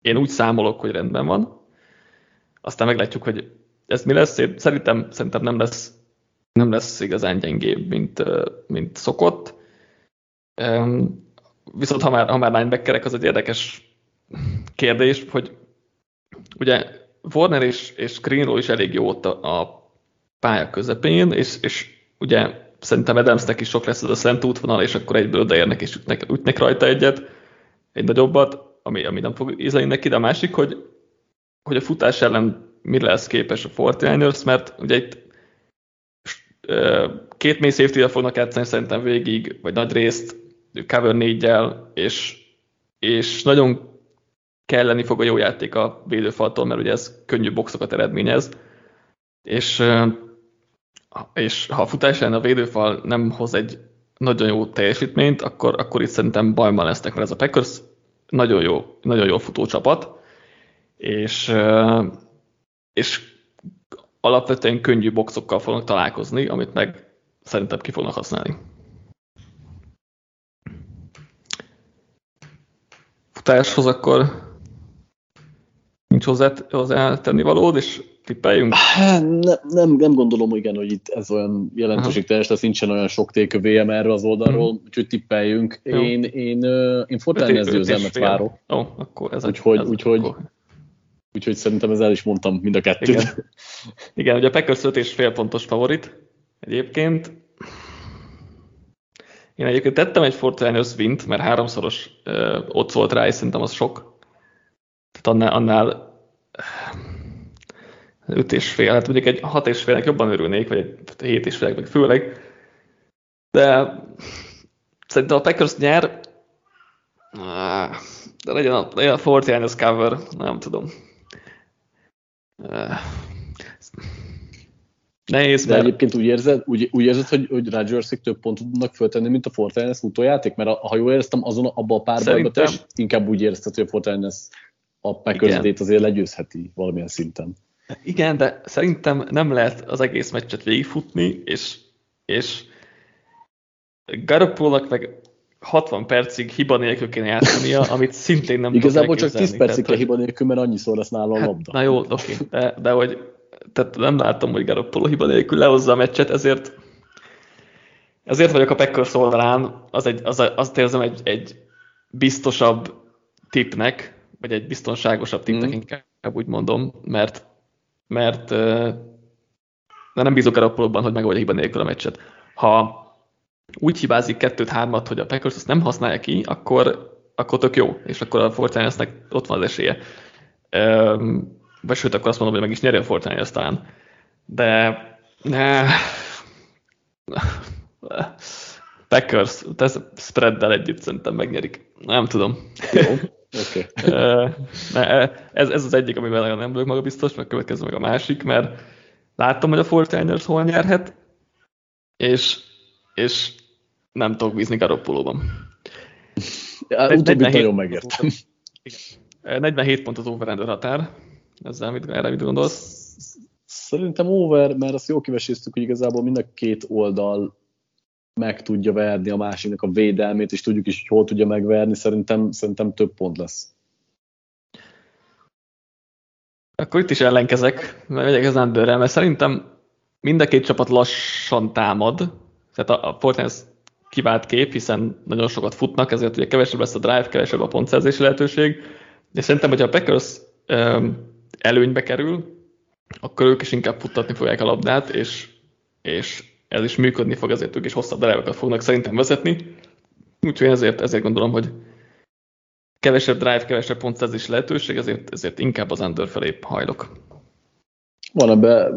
én úgy számolok, hogy rendben van. Aztán meglátjuk, hogy ez mi lesz. Én szerintem, szerintem nem lesz nem lesz igazán gyengébb, mint, mint szokott. Viszont ha már, ha már linebackerek, az egy érdekes kérdés, hogy ugye Warner és, és Greenlaw is elég jó ott a, a pálya közepén, és, és ugye szerintem Adamsnek is sok lesz ez a szent útvonal, és akkor egyből odaérnek és ütnek, ütnek rajta egyet, egy nagyobbat, ami, ami nem fog ízleni neki, de a másik, hogy, hogy a futás ellen mire lesz képes a 49ers, mert ugye itt két mély safety fognak játszani szerintem végig, vagy nagy részt, cover 4 és, és nagyon kelleni fog a jó játék a védőfaltól, mert ugye ez könnyű boxokat eredményez, és, és ha a futás a védőfal nem hoz egy nagyon jó teljesítményt, akkor, akkor itt szerintem bajban lesznek, mert ez a Packers nagyon jó, nagyon jó futó csapat, és, és alapvetően könnyű boxokkal fognak találkozni, amit meg szerintem ki fognak használni. Futáshoz akkor nincs hozzá, hozzá tenni valód, és tippeljünk? Hát, ne, nem, nem gondolom, igen, hogy itt ez olyan jelentőségteljes lesz, nincsen olyan sok TKVM erre az oldalról, hmm. úgyhogy tippeljünk. Jó. Én, én, én Fortnite győzelmet várok. Ó, akkor ez úgyhogy, ez úgyhogy, akkor. Úgyhogy szerintem ez el is mondtam mind a kettőt. Igen, igen ugye a Packers 5 és fél pontos favorit egyébként. Én egyébként tettem egy Fortnite wint, mert háromszoros uh, ott volt rá, és szerintem az sok. Tehát annál, annál 5 és fél, hát mondjuk egy 6 és félnek jobban örülnék, vagy egy 7 és félnek meg főleg. De szerintem a Packers nyer, de legyen a, legyen a cover, nem tudom. Nehéz, De mert... egyébként úgy érzed, úgy, úgy érzed hogy, hogy rodgers több pontot tudnak föltenni, mint a Fortianes futójáték? Mert ha jól éreztem, azon abban a párban te is inkább úgy érzted, hogy a Fortianes a packers azért legyőzheti valamilyen szinten. Igen, de szerintem nem lehet az egész meccset végigfutni, és, és Garoppolnak meg 60 percig hiba nélkül kéne játszania, amit szintén nem Igazából csak 10 percig kell hiba nélkül, mert annyiszor lesz nála a hát, labda. Na jó, oké, de, de hogy tehát nem látom, hogy Garoppolo hiba nélkül lehozza a meccset, ezért ezért vagyok a Packers oldalán, az egy, az, azt érzem egy, egy biztosabb tipnek, vagy egy biztonságosabb tipnek mm. inkább úgy mondom, mert mert de nem bízok Garoppolóban, hogy megoldja hiba nélkül a meccset. Ha úgy hibázik kettőt-hármat, hogy a Packers azt nem használja ki, akkor, akkor tök jó, és akkor a Fortnite-nek ott van az esélye. vagy sőt, akkor azt mondom, hogy meg is nyeri a Fortnite talán. De ne, Packers, ez spreaddel együtt szerintem megnyerik. Nem tudom. Jó. Okay. ez, ez az egyik, amivel nagyon nem vagyok maga biztos, meg következő meg a másik, mert láttam, hogy a Fortiners hol nyerhet, és, és nem tudok bízni Garoppolóban. Ja, utóbbi nagyon megértem. 47 pont az over határ. Ezzel mit, erre mit gondolsz? Szerintem over, mert azt jó kiveséztük, hogy igazából mind a két oldal meg tudja verni a másiknak a védelmét, és tudjuk is, hogy hol tudja megverni, szerintem, szerintem több pont lesz. Akkor itt is ellenkezek, mert megyek az underre, mert szerintem mind a két csapat lassan támad, tehát a, a Fortnite kivált kép, hiszen nagyon sokat futnak, ezért ugye kevesebb lesz a drive, kevesebb a pontszerzési lehetőség, de szerintem, hogyha a Packers um, előnybe kerül, akkor ők is inkább futtatni fogják a labdát, és, és ez is működni fog, ezért ők is hosszabb drive fognak szerintem vezetni. Úgyhogy ezért, ezért gondolom, hogy kevesebb drive, kevesebb pontszerzés lehetőség, ezért, ezért inkább az under felé hajlok. Van ebbe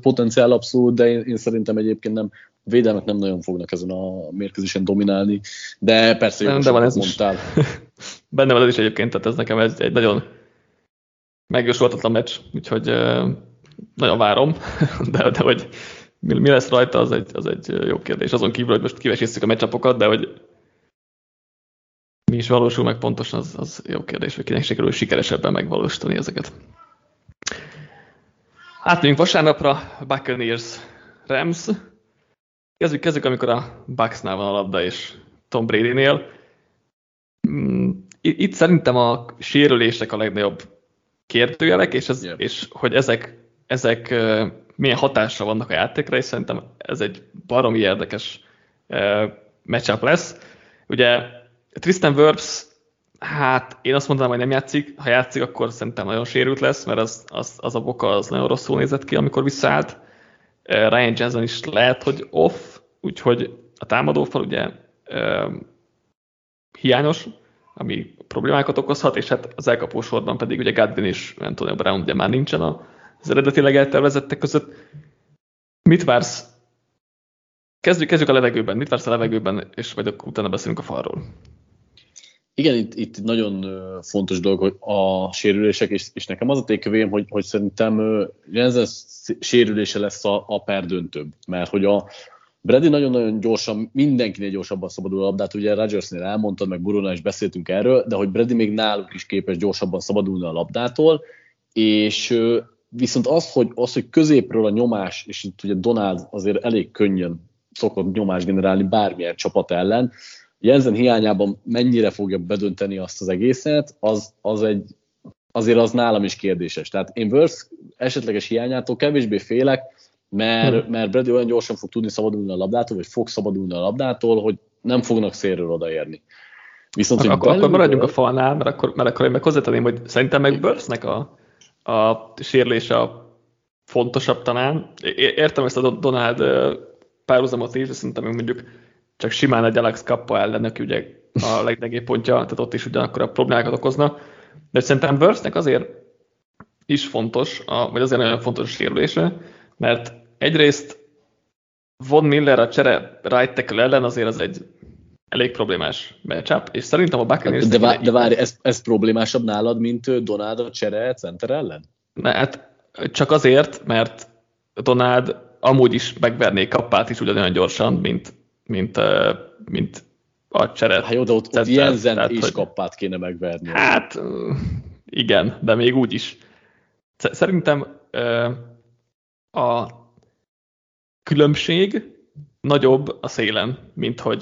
potenciál abszolút, de én, én szerintem egyébként nem, védelmek nem nagyon fognak ezen a mérkőzésen dominálni, de persze jó, de van ez mondtál. Benne van ez is egyébként, tehát ez nekem egy, egy nagyon megjósolhatatlan meccs, úgyhogy nagyon várom, de, de hogy mi, mi lesz rajta, az egy, az egy jó kérdés. Azon kívül, hogy most kivesézzük a meccsapokat, de hogy mi is valósul meg pontosan, az, az jó kérdés, hogy kinek sikerül sikeresebben megvalósítani ezeket. Átmegyünk vasárnapra, Buccaneers Rams. Kezdjük, kezdjük, amikor a Bucksnál van a labda, és Tom Brady-nél. Mm, itt szerintem a sérülések a legnagyobb kérdőjelek, és, ez, yeah. és hogy ezek, ezek milyen hatásra vannak a játékra, és szerintem ez egy baromi érdekes matchup lesz. Ugye Tristan Wirfs, hát én azt mondanám, hogy nem játszik, ha játszik, akkor szerintem nagyon sérült lesz, mert az, az, az a boka az nagyon rosszul nézett ki, amikor visszaállt. Ryan Jensen is lehet, hogy off, úgyhogy a támadófal ugye hiányos, ami problémákat okozhat, és hát az elkapó sorban pedig ugye Godwin és Antonio Brown ugye már nincsen az eredetileg eltervezettek között. Mit vársz? Kezdjük, kezdjük a levegőben. Mit vársz a levegőben, és vagy utána beszélünk a falról. Igen, itt, itt nagyon fontos dolog, hogy a sérülések, és, és nekem az a tékövém, hogy, hogy szerintem ez sérülése lesz a, a perdöntőbb, mert hogy a, Brady nagyon-nagyon gyorsan, mindenkinél gyorsabban szabadul a labdát, ugye Rodgersnél elmondtad, meg Burona is beszéltünk erről, de hogy Brady még náluk is képes gyorsabban szabadulni a labdától, és viszont az, hogy, az, hogy középről a nyomás, és itt ugye Donald azért elég könnyen szokott nyomást generálni bármilyen csapat ellen, Jensen hiányában mennyire fogja bedönteni azt az egészet, az, az egy, azért az nálam is kérdéses. Tehát én Worth esetleges hiányától kevésbé félek, mert, hmm. mert Brady olyan gyorsan fog tudni szabadulni a labdától, vagy fog szabadulni a labdától, hogy nem fognak szélről odaérni. Viszont, Ak- akkor, akkor maradjunk a falnál, mert akkor, mert akkor én meg hozzátenném, hogy szerintem meg Burstnek a, a sérülése a fontosabb talán. Értem ezt a Donald párhuzamot is, de szerintem mondjuk csak simán egy Alex Kappa ellen, aki ugye a leggyengébb pontja, tehát ott is ugyanakkor a problémákat okozna. De szerintem Burstnek azért is fontos, a, vagy azért nagyon fontos a sérülése, mert egyrészt Von Miller a csere right tackle ellen azért az egy elég problémás matchup, és szerintem a Buccaneers... De, vá- de várj, ez, ez problémásabb nálad, mint Donald a csere center ellen? Ne, hát csak azért, mert Donald amúgy is megverné kappát is ugyanolyan gyorsan, mint, mint, mint a csere. Hát jó, de ott, ott Jensen tehát, is hogy, kappát kéne megverni. Hát igen, de még úgy is. Szerintem a különbség nagyobb a szélen, mint hogy,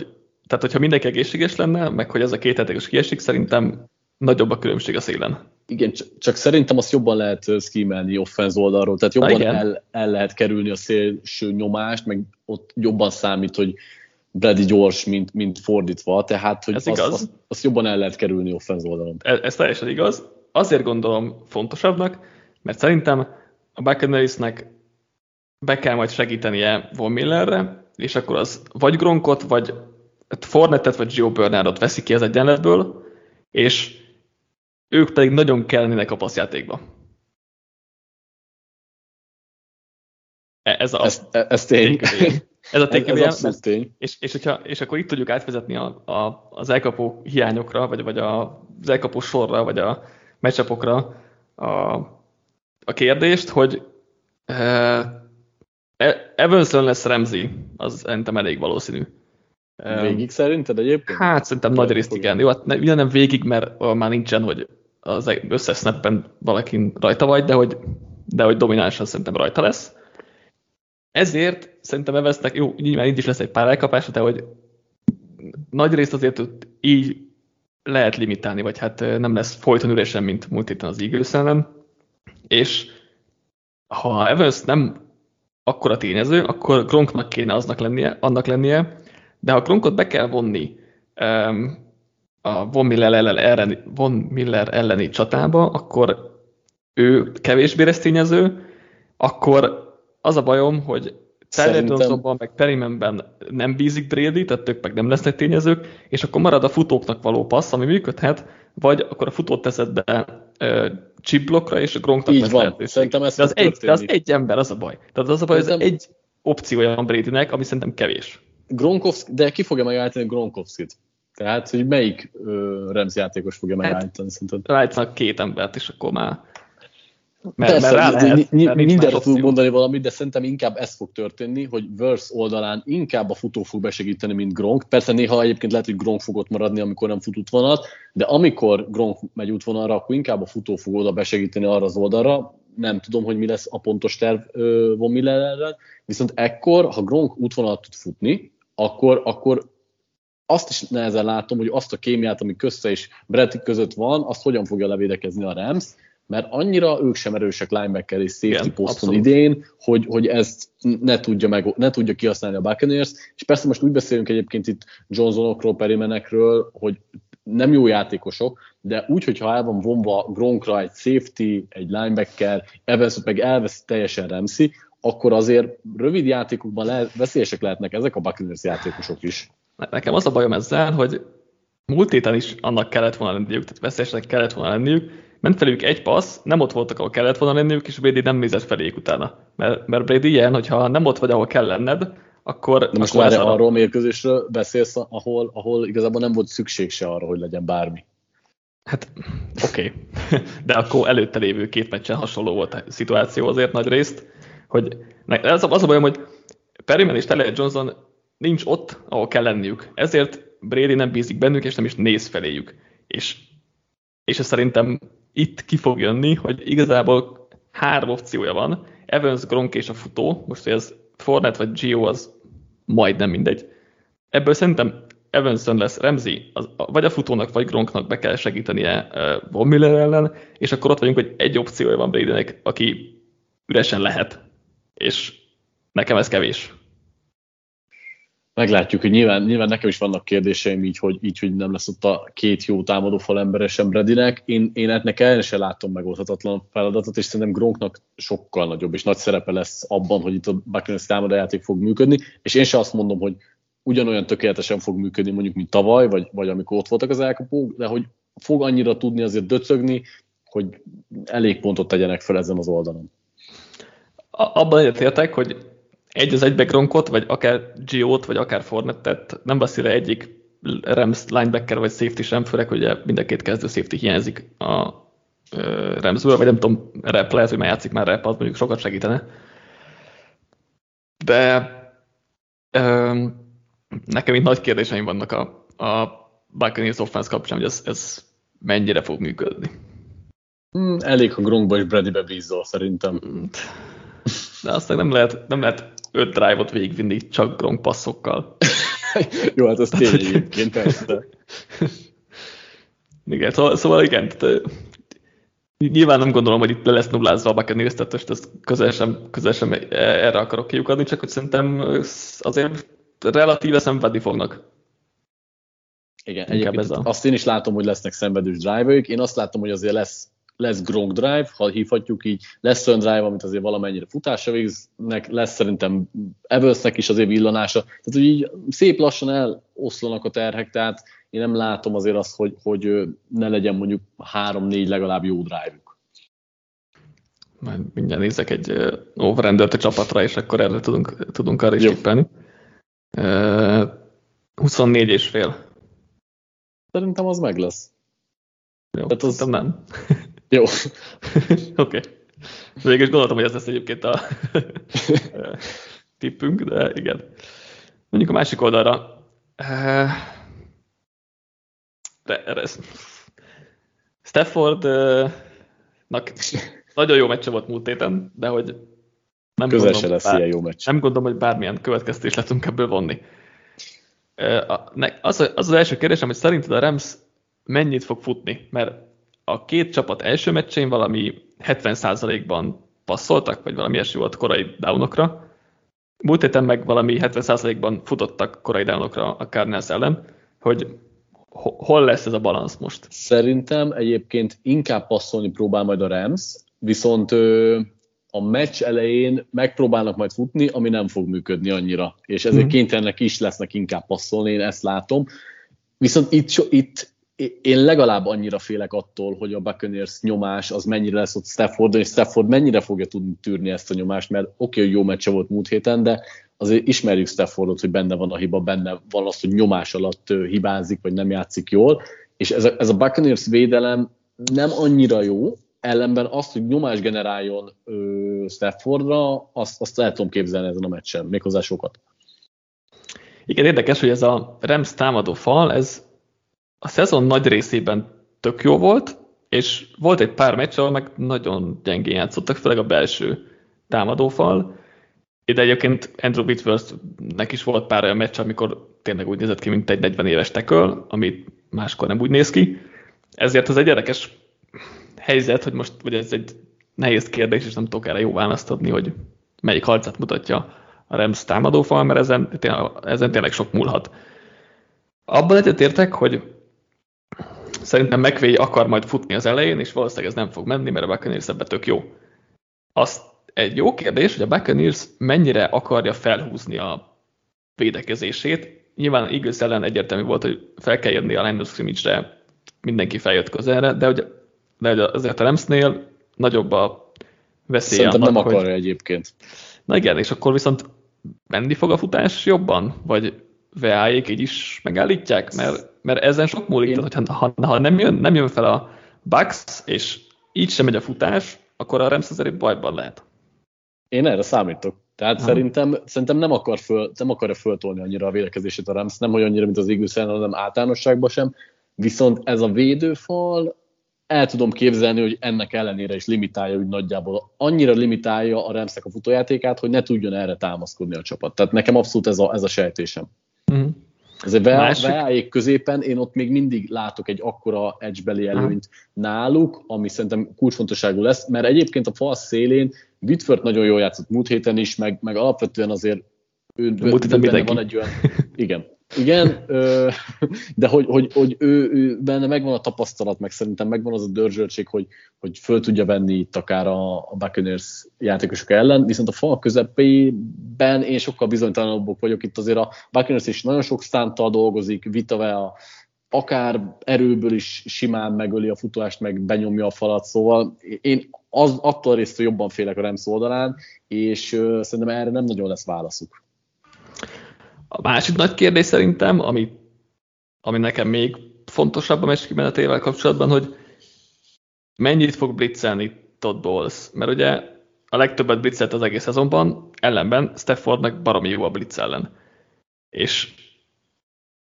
tehát hogyha mindenki egészséges lenne, meg hogy ez a két hetekes kiesik, szerintem nagyobb a különbség a szélen. Igen, csak szerintem azt jobban lehet szkímelni offenz oldalról, tehát jobban el, el lehet kerülni a szélső nyomást, meg ott jobban számít, hogy Brady gyors, mint, mint fordítva, tehát hogy ez azt, igaz. Azt, azt jobban el lehet kerülni offenz oldalon. Ez, ez teljesen igaz. Azért gondolom fontosabbnak, mert szerintem a Buccaneersnek be kell majd segítenie Von Millerre, és akkor az vagy Gronkot, vagy Fornettet, vagy Gio Bernardot veszi ki az egyenletből, és ők pedig nagyon kellene a passzjátékba. E, ez, a ez, ez tény. Ez a tény. Ez, ez tény. És, és, hogyha, és akkor itt tudjuk átvezetni a, a, az elkapó hiányokra, vagy, vagy a, az elkapó sorra, vagy a meccsapokra a, a kérdést, hogy e, E- Evanson lesz Remzi, az szerintem elég valószínű. Végig szerinted egyébként? Hát szerintem nagy részt igen. Jó, hát ne, nem végig, mert már nincsen, hogy az összes snappen valakin rajta vagy, de hogy, de hogy dominánsan szerintem rajta lesz. Ezért szerintem Evansnek, jó, nyilván így is lesz egy pár elkapása, de hogy nagy részt azért így lehet limitálni, vagy hát nem lesz folyton üresen, mint múlt héten az Eagles. És ha Evans nem akkora tényező, akkor Gronknak kéne aznak lennie, annak lennie, de ha Gronkot be kell vonni um, a Von Miller, ellen, Von Miller elleni csatába, akkor ő kevésbé lesz tényező, akkor az a bajom, hogy Tyler Johnsonban, meg Perimenben nem bízik Brady, tehát ők meg nem lesznek tényezők, és akkor marad a futóknak való passz, ami működhet, vagy akkor a futót teszed be chipblockra, és a Gronknak Így van, szerintem ez de az, egy, de az egy ember, az a baj. Tehát az a baj, szerintem... ez egy opciója van Bradynek, ami szerintem kevés. Gronkowski, de ki fogja megállítani Gronkowskit? Tehát, hogy melyik uh, Rams játékos fogja hát, megállítani szerinted? Rájtszanak két embert, és akkor már mert, Persze, mert lehet, mert mindenre tudunk mondani valamit, de szerintem inkább ez fog történni, hogy Verse oldalán inkább a futó fog besegíteni, mint Gronk. Persze néha egyébként lehet, hogy Gronk fog ott maradni, amikor nem fut útvonalat, de amikor Gronk megy útvonalra, akkor inkább a futó fog oda besegíteni arra az oldalra. Nem tudom, hogy mi lesz a pontos terv Von Millerrel, viszont ekkor, ha Gronk útvonalat tud futni, akkor, akkor azt is nehezen látom, hogy azt a kémiát, ami közte és Brett között van, azt hogyan fogja levédekezni a Rams, mert annyira ők sem erősek linebacker és safety Igen, poszton abszolút. idén, hogy, hogy ezt ne tudja, meg, ne tudja kihasználni a Buccaneers, és persze most úgy beszélünk egyébként itt Johnsonokról, Perimenekről, hogy nem jó játékosok, de úgy, hogyha el van vonva Gronkra egy safety, egy linebacker, Evans meg elvesz teljesen Ramsey, akkor azért rövid játékokban le, veszélyesek lehetnek ezek a Buccaneers játékosok is. Nekem az a bajom ezzel, hogy múlt héten is annak kellett volna lenniük, tehát veszélyesnek kellett volna lenniük, ment felük egy passz, nem ott voltak, ahol kellett volna lenniük, és Brady nem nézett feléjük utána. Mert, mert Brady ilyen, hogyha nem ott vagy, ahol kell lenned, akkor... De most már arról a mérkőzésről beszélsz, ahol, ahol igazából nem volt szükség se arra, hogy legyen bármi. Hát oké, okay. de akkor előtte lévő két meccsen hasonló volt a szituáció azért nagy részt, hogy az a, az a bajom, hogy Perryman és Taylor Johnson nincs ott, ahol kell lenniük. Ezért Brady nem bízik bennük, és nem is néz feléjük. És, és ez szerintem itt ki fog jönni, hogy igazából három opciója van. Evans, Gronk és a futó, most hogy ez Fornet vagy Gio, az majdnem mindegy. Ebből szerintem Evanson lesz Remzi, vagy a futónak, vagy Gronknak be kell segítenie uh, Von Miller ellen, és akkor ott vagyunk, hogy egy opciója van Bradynek, aki üresen lehet. És nekem ez kevés meglátjuk, hogy nyilván, nyilván nekem is vannak kérdéseim így, hogy, így, hogy nem lesz ott a két jó támadó fal embere sem Bredinek. Én, én ennek el sem látom megoldhatatlan feladatot, és szerintem Gronknak sokkal nagyobb és nagy szerepe lesz abban, hogy itt a Buccaneers támadójáték fog működni, és én sem azt mondom, hogy ugyanolyan tökéletesen fog működni mondjuk, mint tavaly, vagy, vagy amikor ott voltak az elkapók, de hogy fog annyira tudni azért döcögni, hogy elég pontot tegyenek fel ezen az oldalon. Abban egyetértek, hogy egy az egybe Gronkot, vagy akár Gio-t, vagy akár Fornettet, nem beszél egyik Rams linebacker vagy safety sem, főleg hogy mind a két kezdő safety hiányzik a Ramsből, vagy nem tudom, rep, lehet, hogy már játszik már rep, az mondjuk sokat segítene. De um, nekem itt nagy kérdéseim vannak a, a Buccaneers offense kapcsán, hogy ez, ez mennyire fog működni. Hmm, elég, ha Gronkba és Bradybe bízol, szerintem. De aztán nem lehet, nem lehet öt drive-ot végigvinni csak Gronk passzokkal. Jó, hát az tény egyébként, persze. igen, szóval, szóval igen, tehát, nyilván nem gondolom, hogy itt le lesz nullázva a Buccaneers, tehát most ezt közel sem, közel sem erre akarok kiukadni, csak hogy szerintem azért relatíve szenvedni fognak. Igen, egyébként ez a... azt én is látom, hogy lesznek szenvedős drive Én azt látom, hogy azért lesz lesz Gronk Drive, ha hívhatjuk így, lesz olyan drive, amit azért valamennyire futásra végznek, lesz szerintem Evansnek is azért villanása, tehát hogy így szép lassan eloszlanak a terhek, tehát én nem látom azért azt, hogy, hogy ne legyen mondjuk három-négy legalább jó drive-uk. Majd mindjárt nézek egy overrendert a csapatra, és akkor erre tudunk, tudunk arra is tippelni. Uh, 24 és fél. Szerintem az meg lesz. Jó, Tehát az... nem. Jó. Oké. okay. Végül is gondoltam, hogy ez lesz egyébként a tippünk, de igen. Mondjuk a másik oldalra. De, ez. Staffordnak nagyon jó meccse volt múlt héten, de hogy nem Közel gondolom, lesz bár, ilyen jó meccs. Nem gondolom, hogy bármilyen következtés le tudunk ebből vonni. Az, az az első kérdésem, hogy szerinted a Rams mennyit fog futni? Mert a két csapat első meccsén valami 70%-ban passzoltak, vagy valami ilyesmi volt korai downokra. Múlt héten meg valami 70%-ban futottak korai downokra a Cardinals ellen, hogy hol lesz ez a balansz most? Szerintem egyébként inkább passzolni próbál majd a Rams, viszont a meccs elején megpróbálnak majd futni, ami nem fog működni annyira, és ezért mm. kénytelenek is lesznek inkább passzolni, én ezt látom. Viszont itt, itt én legalább annyira félek attól, hogy a Buccaneers nyomás az mennyire lesz ott Stafford, és Stafford mennyire fogja tudni tűrni ezt a nyomást, mert oké, okay, jó meccse volt múlt héten, de azért ismerjük Staffordot, hogy benne van a hiba, benne van az, hogy nyomás alatt hibázik, vagy nem játszik jól, és ez a, ez a Buccaneers védelem nem annyira jó, ellenben azt, hogy nyomás generáljon ö, Staffordra, azt, azt el tudom képzelni ezen a meccsen, méghozzá sokat. Igen, érdekes, hogy ez a Rams támadó fal, ez a szezon nagy részében tök jó volt, és volt egy pár meccs, ahol meg nagyon gyengén játszottak, főleg a belső támadófal. De egyébként Andrew Whitworthnek is volt pár olyan meccs, amikor tényleg úgy nézett ki, mint egy 40 éves teköl, ami máskor nem úgy néz ki. Ezért az egy érdekes helyzet, hogy most, vagy ez egy nehéz kérdés, és nem tudok erre jó választ adni, hogy melyik harcát mutatja a Rams támadófal, mert ezen, ezen tényleg sok múlhat. Abban egyetértek, hogy Szerintem McVay akar majd futni az elején, és valószínűleg ez nem fog menni, mert a Buccaneers ebbe tök jó. Az egy jó kérdés, hogy a Buccaneers mennyire akarja felhúzni a védekezését. Nyilván Eagles ellen egyértelmű volt, hogy fel kell jönni a line of scrimmage-re, mindenki feljött közelre, de, hogy, de hogy azért a Ramsnél nagyobb a veszély Szerintem annak, nem akarja hogy... egyébként. Na igen, és akkor viszont menni fog a futás jobban? Vagy VA-ék így is megállítják? Mert mert ezen sok múlik, Én... tehát, ha, ha nem, jön, nem jön fel a Bucks, és így sem megy a futás, akkor a Rams azért bajban lehet. Én erre számítok. Tehát ha. szerintem, szerintem nem, akar föl, nem akarja föltolni annyira a védekezését a Rams, nem hogy annyira, mint az Eagles hanem általánosságban sem. Viszont ez a védőfal, el tudom képzelni, hogy ennek ellenére is limitálja úgy nagyjából. Annyira limitálja a Ramsnek a futójátékát, hogy ne tudjon erre támaszkodni a csapat. Tehát nekem abszolút ez a, ez a sejtésem. Mm. Ezért Veáék középen én ott még mindig látok egy akkora edgebeli előnyt Aha. náluk, ami szerintem kulcsfontosságú lesz, mert egyébként a fal szélén Whitford nagyon jól játszott múlt héten is, meg, meg alapvetően azért ő, múlt benne van egy olyan, igen, igen, de hogy, hogy, hogy ő, ő benne megvan a tapasztalat, meg szerintem megvan az a dörzsöltség, hogy, hogy föl tudja venni itt akár a, a Buccaneers játékosok ellen, viszont a fal közepében én sokkal bizonytalanabbok vagyok. Itt azért a Buccaneers is nagyon sok szántal dolgozik, Vitave a, akár erőből is simán megöli a futást, meg benyomja a falat, szóval én az, attól részt jobban félek a Rams oldalán, és uh, szerintem erre nem nagyon lesz válaszuk. A másik nagy kérdés szerintem, ami, ami nekem még fontosabb a meccs kimenetével kapcsolatban, hogy mennyit fog blitzelni Todd Bowles. Mert ugye a legtöbbet blitzelt az egész szezonban, ellenben Staffordnak baromi jó a blitz ellen. És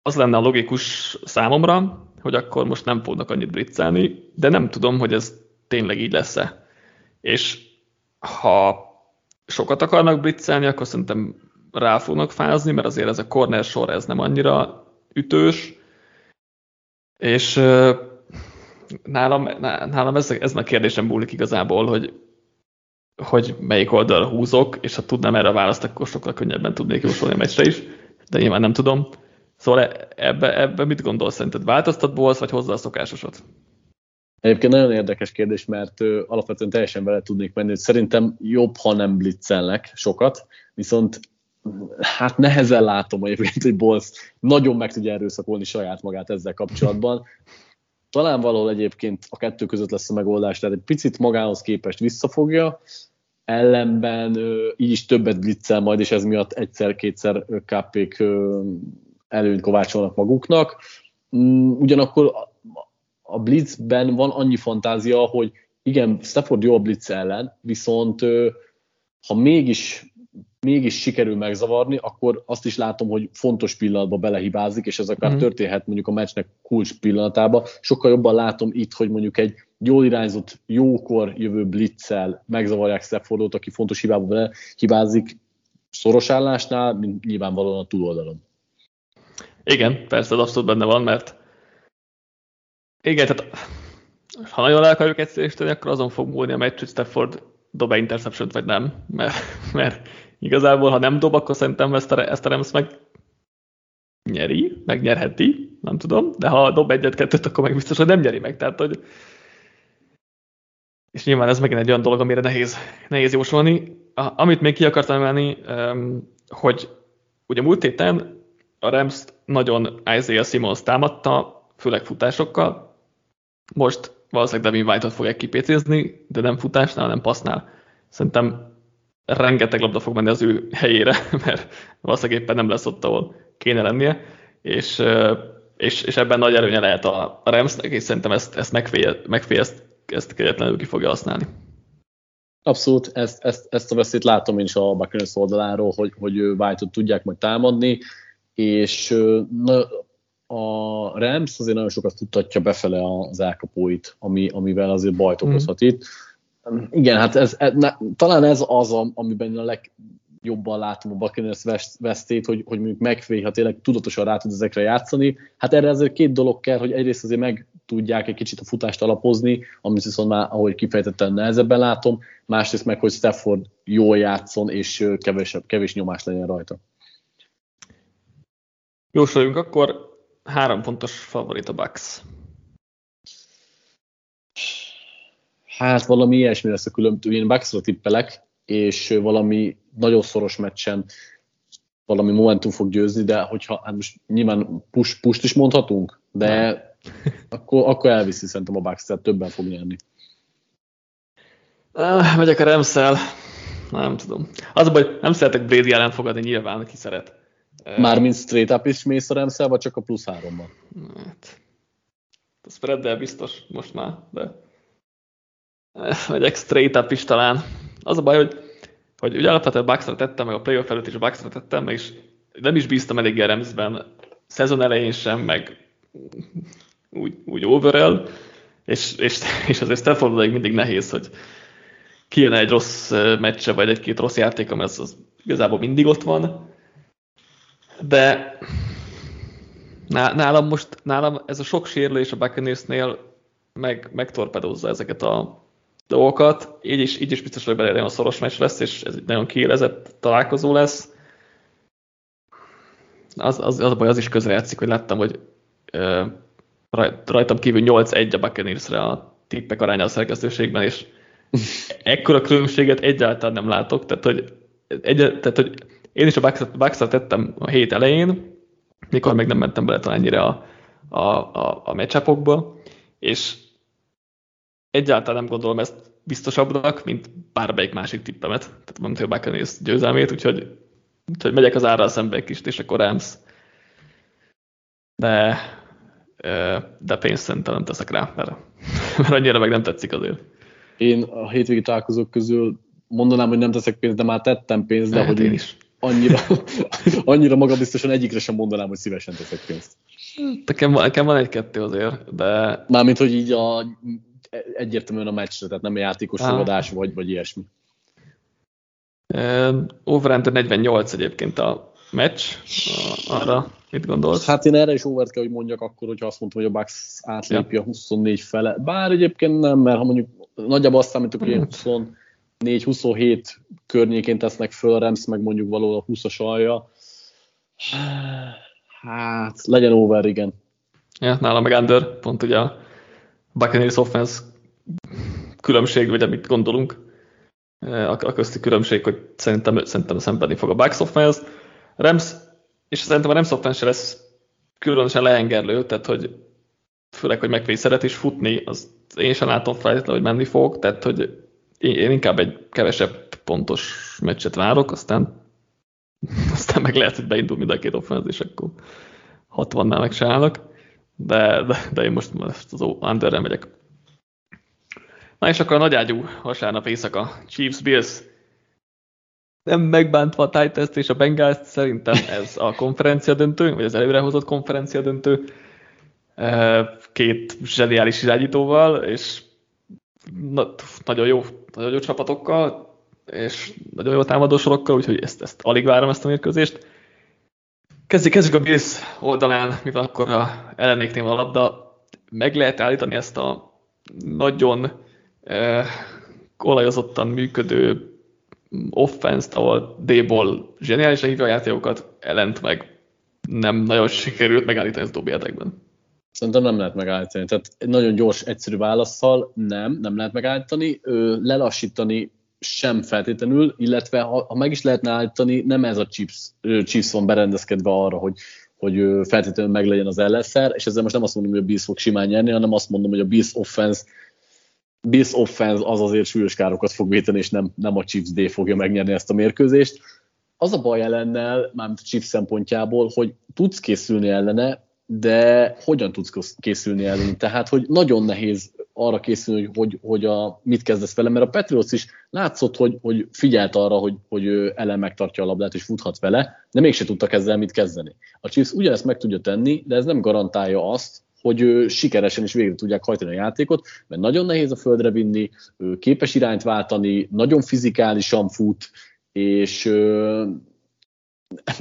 az lenne a logikus számomra, hogy akkor most nem fognak annyit blitzelni, de nem tudom, hogy ez tényleg így lesz-e. És ha sokat akarnak blitzelni, akkor szerintem rá fognak fázni, mert azért ez a corner sor ez nem annyira ütős, és nálam, nálam ez, ez a kérdésem múlik igazából, hogy, hogy melyik oldalra húzok, és ha tudnám erre a választ, akkor sokkal könnyebben tudnék jósolni a meccsre is, de nyilván nem tudom. Szóval ebbe, ebbe mit gondolsz szerinted? Változtat bolsz, vagy hozzá a szokásosat? Egyébként nagyon érdekes kérdés, mert ö, alapvetően teljesen vele tudnék menni, hogy szerintem jobb, ha nem blitzelnek sokat, viszont hát nehezen látom egyébként, hogy Bolsz nagyon meg tudja erőszakolni saját magát ezzel kapcsolatban. Talán valahol egyébként a kettő között lesz a megoldás, tehát egy picit magához képest visszafogja, ellenben így is többet blitzel majd, és ez miatt egyszer-kétszer kp előnyt kovácsolnak maguknak. Mm, ugyanakkor a blitzben van annyi fantázia, hogy igen, Stafford jó a blitz ellen, viszont ha mégis mégis sikerül megzavarni, akkor azt is látom, hogy fontos pillanatba belehibázik, és ez akár mm. történhet mondjuk a meccsnek kulcs pillanatába. Sokkal jobban látom itt, hogy mondjuk egy jól irányzott, jókor jövő blitzel megzavarják Staffordot, aki fontos hibába belehibázik szoros állásnál, mint nyilvánvalóan a túloldalon. Igen, persze, az abszolút benne van, mert igen, tehát ha nagyon el akarjuk egyszerűsíteni, akkor azon fog múlni a meccs, hogy Stafford dob-e interception vagy nem, mert, mert igazából, ha nem dob, akkor szerintem ezt a, ezt a Rams meg nyeri, megnyerheti, nem tudom, de ha dob egyet-kettőt, akkor meg biztos, hogy nem nyeri meg. Tehát, hogy és nyilván ez megint egy olyan dolog, amire nehéz, nehéz jósolni. A, amit még ki akartam emelni, hogy ugye múlt héten a Rams nagyon Isaiah Simmons támadta, főleg futásokkal. Most valószínűleg Devin White-ot fogják kipécézni, de nem futásnál, hanem passznál. Szerintem rengeteg labda fog menni az ő helyére, mert valószínűleg éppen nem lesz ott, ahol kéne lennie, és, és, és ebben nagy előnye lehet a, a Ramsnek, és szerintem ezt, ezt megfél, megfél ezt kegyetlenül ki fogja használni. Abszolút, ezt, ezt, ezt a veszélyt látom én is a Buccaneers oldaláról, hogy, hogy White-ot tudják majd támadni, és na, a Rams azért nagyon sokat tudhatja befele az elkapóit, ami, amivel azért bajt okozhat mm. itt. Igen, hát ez, ez, ne, talán ez az, amiben a legjobban látom a Buccaneers vesztét, hogy, hogy mondjuk megfély, ha tényleg tudatosan rá tud ezekre játszani. Hát erre azért két dolog kell, hogy egyrészt azért meg tudják egy kicsit a futást alapozni, amit viszont már, ahogy kifejtettem, nehezebben látom, másrészt meg, hogy Stafford jól játszon, és kevés, kevés nyomás legyen rajta. Jósoljunk akkor, három pontos favorit a Bucks. Hát valami ilyesmi lesz a különböző, én Bucksra tippelek, és valami nagyon szoros meccsen valami momentum fog győzni, de hogyha, hát most nyilván push, push is mondhatunk, de akkor, akkor elviszi szerintem a Bucks, tehát többen fog nyerni. Megyek a Remszel, nem tudom. Az a baj, nem szeretek Brady ellen fogadni nyilván, ki szeret. Mármint straight up is mész a Remszel, vagy csak a plusz hárommal? Hát, a spreaddel biztos most már, de megyek straight up is talán. Az a baj, hogy hogy ugye alapvetően Bucksra tettem, meg a playoff előtt is Bucksra tettem, és nem is bíztam elég Remsben, szezon elején sem, meg úgy, úgy overall, és, és, és azért Staffordnak mindig nehéz, hogy kijön egy rossz meccse, vagy egy-két rossz játék, mert az, az igazából mindig ott van. De nálam most, nálam ez a sok sérülés a Buccaneersnél meg, megtorpedózza ezeket a dolgokat. Így is, így is biztos, hogy belejön a szoros meccs lesz, és ez egy nagyon kiélezett találkozó lesz. Az, az, az a baj, az is közrejátszik, hogy láttam, hogy uh, rajtam kívül 8-1 a Buccaneersre a tippek aránya a szerkesztőségben, és ekkora különbséget egyáltalán nem látok, tehát hogy, egy, tehát, hogy én is a bucks tettem a hét elején, mikor még nem mentem bele talán ennyire a, a, a, a meccsapokba, és egyáltalán nem gondolom ezt biztosabbnak, mint bármelyik másik tippemet, tehát nem tudom, Buccaneers győzelmét, úgyhogy, úgyhogy megyek az árral szembe egy kicsit, és akkor Rams. De, de pénzt szerintem nem teszek rá, mert, mert annyira meg nem tetszik azért. Én a hétvégi találkozók közül mondanám, hogy nem teszek pénzt, de már tettem pénzt, de hát hogy én is. Annyira, annyira magabiztosan egyikre sem mondanám, hogy szívesen teszek pénzt. Nekem, nekem van egy-kettő azért, de... Mármint, hogy így a, egyértelműen a meccsre, tehát nem a játékos fogadás vagy, vagy ilyesmi. Overhand 48 egyébként a meccs, arra mit gondolsz? Hát én erre is overt kell, hogy mondjak akkor, hogyha azt mondtam, hogy a Bucks átlépi ja. a 24 fele. Bár egyébként nem, mert ha mondjuk nagyjából azt számítok, hogy 24-27 környékén tesznek föl, Rams meg mondjuk való a 20-as alja. Hát, legyen over, igen. Ja, nálam meg under, pont ugye a Buccaneers offense különbség, vagy amit gondolunk, a, közti különbség, hogy szerintem, szerintem szembenni fog a Bucks offense. Rams, és szerintem a Rams offense lesz különösen lehengerlő, tehát hogy főleg, hogy megvéd szeret is futni, az én sem látom feltétlenül, hogy menni fog, tehát hogy én inkább egy kevesebb pontos meccset várok, aztán, aztán meg lehet, hogy beindul mind a két offense, és akkor 60-nál meg se állnak, de, de, de én most, most az underre megyek. Na és akkor a nagyágyú vasárnap éjszaka Chiefs Bills nem megbántva a Titans és a Bengals, szerintem ez a konferencia döntő, vagy az előrehozott konferencia döntő két zseniális irányítóval, és na, nagyon jó, nagyon jó csapatokkal, és nagyon jó támadósorokkal, úgyhogy ezt, ezt alig várom ezt a mérkőzést. Kezdjük, kezdjük a Bills oldalán, mivel akkor a ellenéknél a labda. Meg lehet állítani ezt a nagyon eh, olajozottan működő offense-t, ahol D-ból zseniálisan hívja a játékokat, ellent meg nem nagyon sikerült megállítani ezt dobjátékben. Szerintem nem lehet megállítani. Tehát nagyon gyors, egyszerű válaszsal nem, nem lehet megállítani. Ö, lelassítani sem feltétlenül, illetve ha, ha meg is lehetne állítani, nem ez a chips, chips van berendezkedve arra, hogy, hogy feltétlenül meglegyen az ellenszer, és ezzel most nem azt mondom, hogy a Bills fog simán nyerni, hanem azt mondom, hogy a Bills offense Bills offense az azért súlyos károkat fog véteni, és nem, nem a Chiefs D fogja megnyerni ezt a mérkőzést. Az a baj ellennel, mármint a Chiefs szempontjából, hogy tudsz készülni ellene, de hogyan tudsz készülni ellene? Tehát, hogy nagyon nehéz arra készülni, hogy, hogy, hogy a, mit kezdesz vele, mert a Patriots is látszott, hogy, hogy figyelt arra, hogy, hogy ő ellen megtartja a labdát és futhat vele, de mégse tudtak ezzel mit kezdeni. A Chiefs ugyanezt meg tudja tenni, de ez nem garantálja azt, hogy ő sikeresen is végre tudják hajtani a játékot, mert nagyon nehéz a földre vinni, képes irányt váltani, nagyon fizikálisan fut, és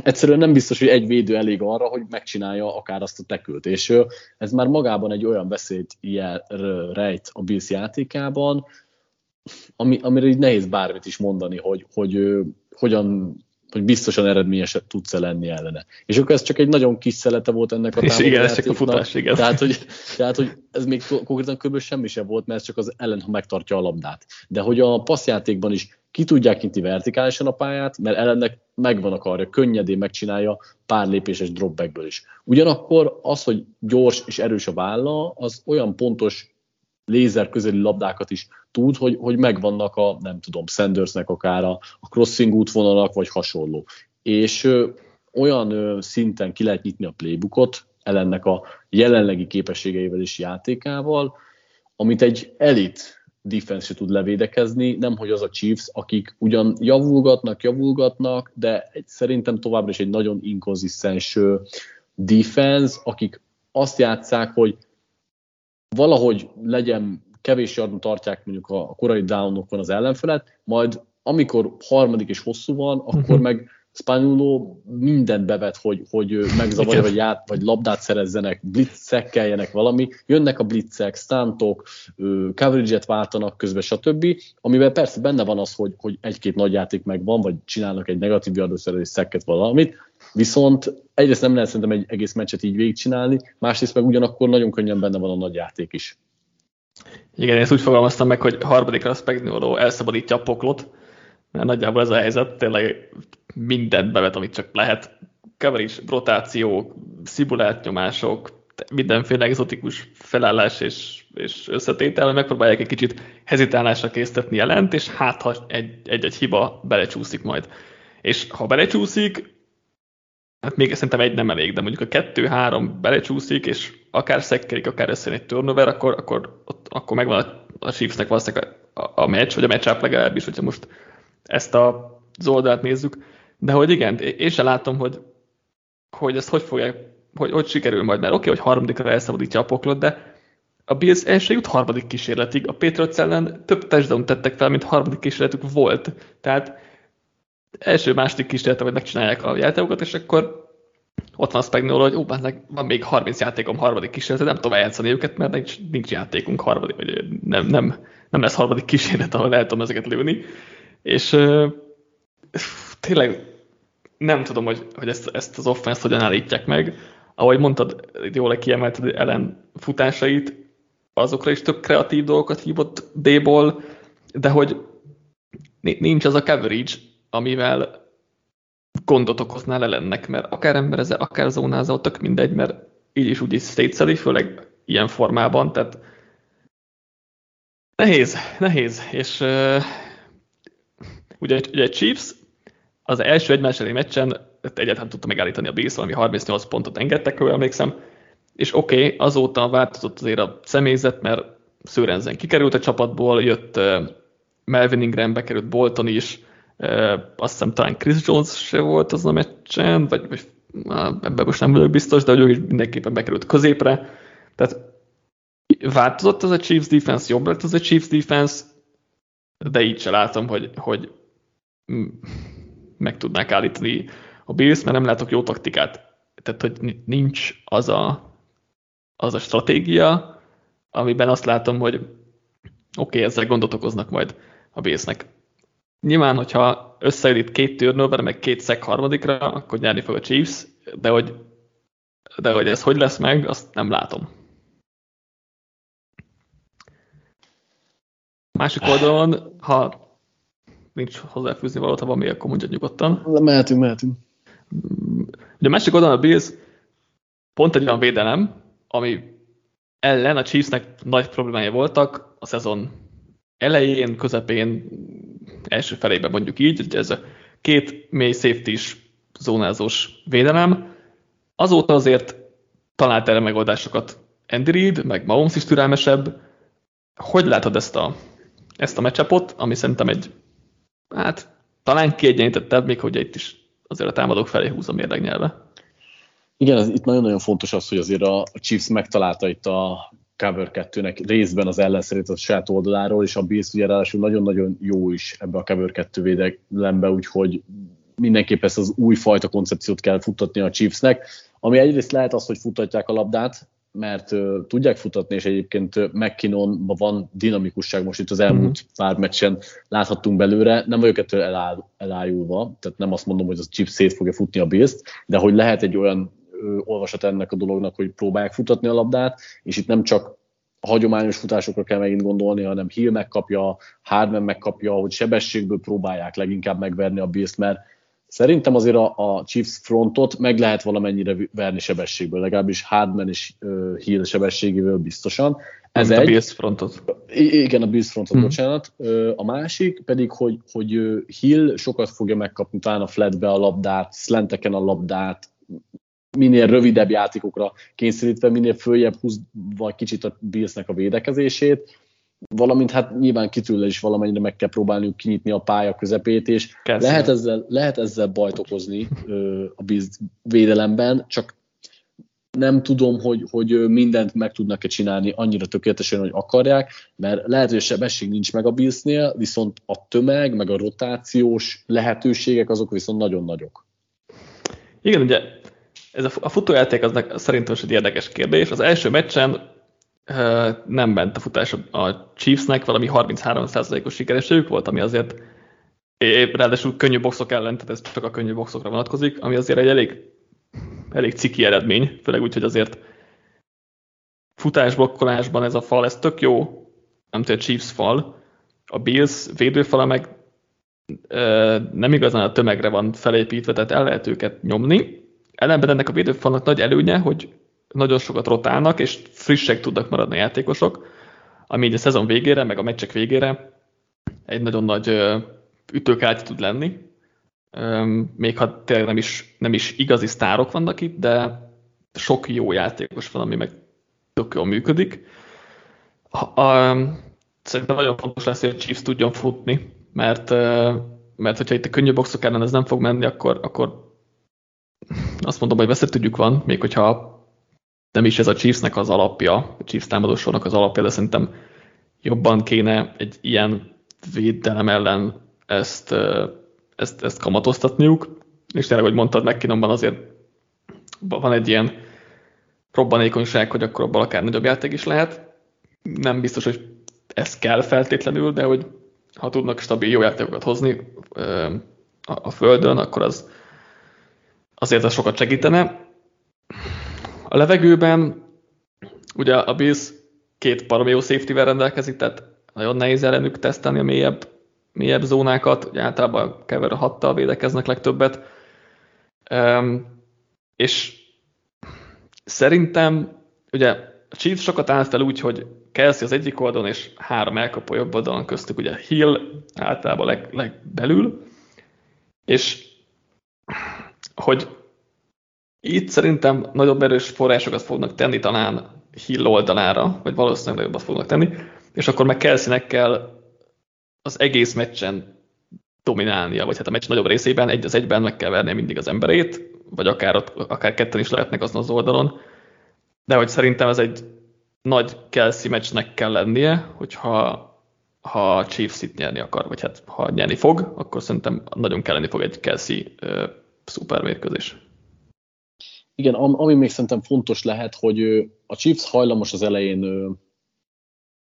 egyszerűen nem biztos, hogy egy védő elég arra, hogy megcsinálja akár azt a tekült. És ez már magában egy olyan jel, rejt a Bills játékában, ami, amire így nehéz bármit is mondani, hogy, hogy ö, hogyan hogy biztosan eredményesebb tudsz lenni ellene. És akkor ez csak egy nagyon kis szelete volt ennek a És igen, ez csak a futás, igen. Tehát, hogy, tehát, hogy ez még konkrétan kb. semmi sem volt, mert ez csak az ellen, ha megtartja a labdát. De hogy a passzjátékban is ki tudják kinti vertikálisan a pályát, mert ellennek megvan akarja, könnyedén megcsinálja pár lépéses dropbackből is. Ugyanakkor az, hogy gyors és erős a válla, az olyan pontos lézer közeli labdákat is tud, hogy, hogy megvannak a, nem tudom, Sandersnek akár a, a crossing útvonalak, vagy hasonló. És ö, olyan ö, szinten ki lehet nyitni a playbookot, ellennek a jelenlegi képességeivel és játékával, amit egy elit defense se tud levédekezni, nem hogy az a Chiefs, akik ugyan javulgatnak, javulgatnak, de szerintem továbbra is egy nagyon inkonzisztens defense, akik azt játszák, hogy valahogy legyen kevés yardon tartják mondjuk a korai downokon az ellenfelet, majd amikor harmadik és hosszú van, akkor uh-huh. meg Spaniolo mindent bevet, hogy, hogy megzavarja, vagy, ját, vagy labdát szerezzenek, blitzekkeljenek valami, jönnek a blitzek, stuntok, coverage-et váltanak közben, stb. Amivel persze benne van az, hogy, hogy egy-két nagy játék megvan, vagy csinálnak egy negatív yardószerelés szekket valamit, viszont egyrészt nem lehet szerintem egy egész meccset így végigcsinálni, másrészt meg ugyanakkor nagyon könnyen benne van a nagy játék is. Igen, én ezt úgy fogalmaztam meg, hogy harmadikra Spagnuolo elszabadítja a poklot, mert nagyjából ez a helyzet, tényleg mindent bevet, amit csak lehet. Coverage, rotáció, szimulált nyomások, mindenféle exotikus felállás és, és összetétel, megpróbálják egy kicsit hezitálásra késztetni jelent, és hát ha egy-egy hiba belecsúszik majd. És ha belecsúszik, hát még szerintem egy nem elég, de mondjuk a kettő-három belecsúszik, és akár szekkerik, akár összejön egy turnover, akkor, akkor, ott, akkor megvan a, a Chiefsnek valószínűleg a, a, a meccs, vagy a matchup legalábbis, hogyha most ezt a, az oldalt nézzük. De hogy igen, én sem látom, hogy, hogy ezt hogy fogják, hogy, hogy sikerül majd, mert oké, okay, hogy harmadikra elszabadítja a poklot, de a Bills el jut harmadik kísérletig. A Patriots ellen több touchdown tettek fel, mint harmadik kísérletük volt. Tehát első, második kísérletre, hogy megcsinálják a játékokat, és akkor ott van Spagnolo, hogy ó, van még 30 játékom harmadik kísérlet, nem tudom eljátszani őket, mert nincs, nincs játékunk harmadik, vagy nem, nem, nem lesz harmadik kísérlet, ahol el tudom ezeket lőni. És uh, tényleg nem tudom, hogy, hogy ezt, ezt az offense hogyan állítják meg. Ahogy mondtad, jól kiemelted ellen futásait, azokra is több kreatív dolgokat hívott D-ból, de hogy nincs az a coverage, amivel gondot okoznál ellennek, mert akár embereze, akár zónázó, tök mindegy, mert így is úgy is szétszeli, főleg ilyen formában, tehát nehéz, nehéz, és uh, ugye, ugye Chiefs az első egymás elleni meccsen egyáltalán tudta megállítani a Bills, valami 38 pontot engedtek, ha emlékszem, és oké, okay, azóta változott azért a személyzet, mert Szőrenzen kikerült a csapatból, jött uh, Melvin Ingram, bekerült Bolton is, azt hiszem talán Chris Jones se volt az a meccsen, vagy, vagy ebben most nem vagyok biztos, de hogy ő is mindenképpen bekerült középre. Tehát változott az a Chiefs defense, jobb lett az a Chiefs defense, de így se látom, hogy, hogy meg tudnák állítani a Bills, mert nem látok jó taktikát. Tehát, hogy nincs az a, az a stratégia, amiben azt látom, hogy oké, okay, ezzel gondot okoznak majd a Billsnek. Nyilván, hogyha összeér itt két turnover, meg két szek harmadikra, akkor nyerni fog a Chiefs, de hogy, de hogy ez hogy lesz meg, azt nem látom. Másik oldalon, ha nincs hozzáfűzni valóta, van még, akkor mondjad nyugodtan. De mehetünk, mehetünk. Ugye a másik oldalon a Bills pont egy olyan védelem, ami ellen a Chiefsnek nagy problémája voltak a szezon elején, közepén, első felében mondjuk így, hogy ez a két mély safety zónázós védelem. Azóta azért talált erre megoldásokat Andy Reid, meg Mahomes is türelmesebb. Hogy látod ezt a, ezt a matchupot, ami szerintem egy hát talán kiegyenlítettebb, még hogy itt is azért a támadók felé húz a mérleg nyelve. Igen, ez, itt nagyon-nagyon fontos az, hogy azért a Chiefs megtalálta itt a cover 2-nek részben az ellenszerét a saját oldaláról, és a Bills ugye ráadásul nagyon-nagyon jó is ebbe a cover 2 védelembe, úgyhogy mindenképp ezt az újfajta koncepciót kell futtatni a Chiefsnek, ami egyrészt lehet az, hogy futtatják a labdát, mert uh, tudják futatni, és egyébként uh, McKinnonban van dinamikusság, most itt az elmúlt mm-hmm. pár meccsen láthattunk belőle, nem vagyok ettől eláll, elájulva, tehát nem azt mondom, hogy az chip szét fogja futni a Bills, de hogy lehet egy olyan olvasat ennek a dolognak, hogy próbálják futatni a labdát, és itt nem csak a hagyományos futásokra kell megint gondolni, hanem Hill megkapja, Hardman megkapja, hogy sebességből próbálják leginkább megverni a Bills, mert Szerintem azért a, a Chiefs frontot meg lehet valamennyire verni sebességből, legalábbis Hardman és uh, Hill sebességével biztosan. Ez egy, a Bills frontot. Igen, a Bills frontot, hmm. bocsánat. A másik pedig, hogy, hogy Hill sokat fogja megkapni utána flatbe a labdát, slenteken a labdát, minél rövidebb játékokra kényszerítve, minél följebb húz vagy kicsit a Billsnek a védekezését, valamint hát nyilván kitűnle is valamennyire meg kell próbálniuk kinyitni a pálya közepét, és lehet ezzel, lehet ezzel bajt okozni ö, a biz védelemben, csak nem tudom, hogy, hogy mindent meg tudnak-e csinálni annyira tökéletesen, hogy akarják, mert lehet, hogy a sebesség nincs meg a Billsnél, viszont a tömeg, meg a rotációs lehetőségek azok viszont nagyon nagyok. Igen, ugye ez a, a futójáték az szerintem is egy érdekes kérdés. Az első meccsen nem ment a futás a Chiefsnek, valami 33%-os sikerességük volt, ami azért ráadásul könnyű boxok ellen, tehát ez csak a könnyű boxokra vonatkozik, ami azért egy elég, elég ciki eredmény, főleg úgy, hogy azért futásblokkolásban ez a fal, ez tök jó, nem tudom, a Chiefs fal, a Bills védőfala meg nem igazán a tömegre van felépítve, tehát el lehet őket nyomni. Ellenben ennek a védőfalnak nagy előnye, hogy nagyon sokat rotálnak, és frissek tudnak maradni a játékosok, ami így a szezon végére, meg a meccsek végére egy nagyon nagy ütőkártya tud lenni. Még ha tényleg nem is, nem is igazi sztárok vannak itt, de sok jó játékos van, ami meg tök jól működik. Szerintem nagyon fontos lesz, hogy a Chiefs tudjon futni, mert, mert hogyha itt a könnyű boxok ellen ez nem fog menni, akkor, akkor azt mondom, hogy vesztettügyük van, még hogyha nem is ez a Chiefsnek az alapja, a Chiefs támadósornak az alapja, de szerintem jobban kéne egy ilyen védelem ellen ezt, ezt, ezt kamatoztatniuk, és tényleg, hogy mondtad, McKinnonban azért van egy ilyen robbanékonyság, hogy akkor abban akár nagyobb játék is lehet. Nem biztos, hogy ez kell feltétlenül, de hogy ha tudnak stabil jó játékokat hozni a földön, akkor az azért az sokat segítene. A levegőben ugye a Bills két baromi jó safety-vel rendelkezik, tehát nagyon nehéz ellenük tesztelni a mélyebb, mélyebb zónákat, ugye általában kever a hattal védekeznek legtöbbet. Um, és szerintem ugye a Chiefs sokat áll fel úgy, hogy Kelsey az egyik oldalon, és három elkapó jobb oldalon köztük, ugye Hill általában leg, legbelül, és hogy itt szerintem nagyobb erős forrásokat fognak tenni talán Hill oldalára, vagy valószínűleg nagyobbat fognak tenni, és akkor meg Kelseynek kell az egész meccsen dominálnia, vagy hát a meccs nagyobb részében egy az egyben meg kell vernie mindig az emberét, vagy akár, ott, akár ketten is lehetnek azon az oldalon, de hogy szerintem ez egy nagy Kelsey meccsnek kell lennie, hogyha ha a Chiefs itt nyerni akar, vagy hát ha nyerni fog, akkor szerintem nagyon kelleni fog egy Kelsey uh, szupermérkőzés. Igen, ami még szerintem fontos lehet, hogy a Chiefs hajlamos az elején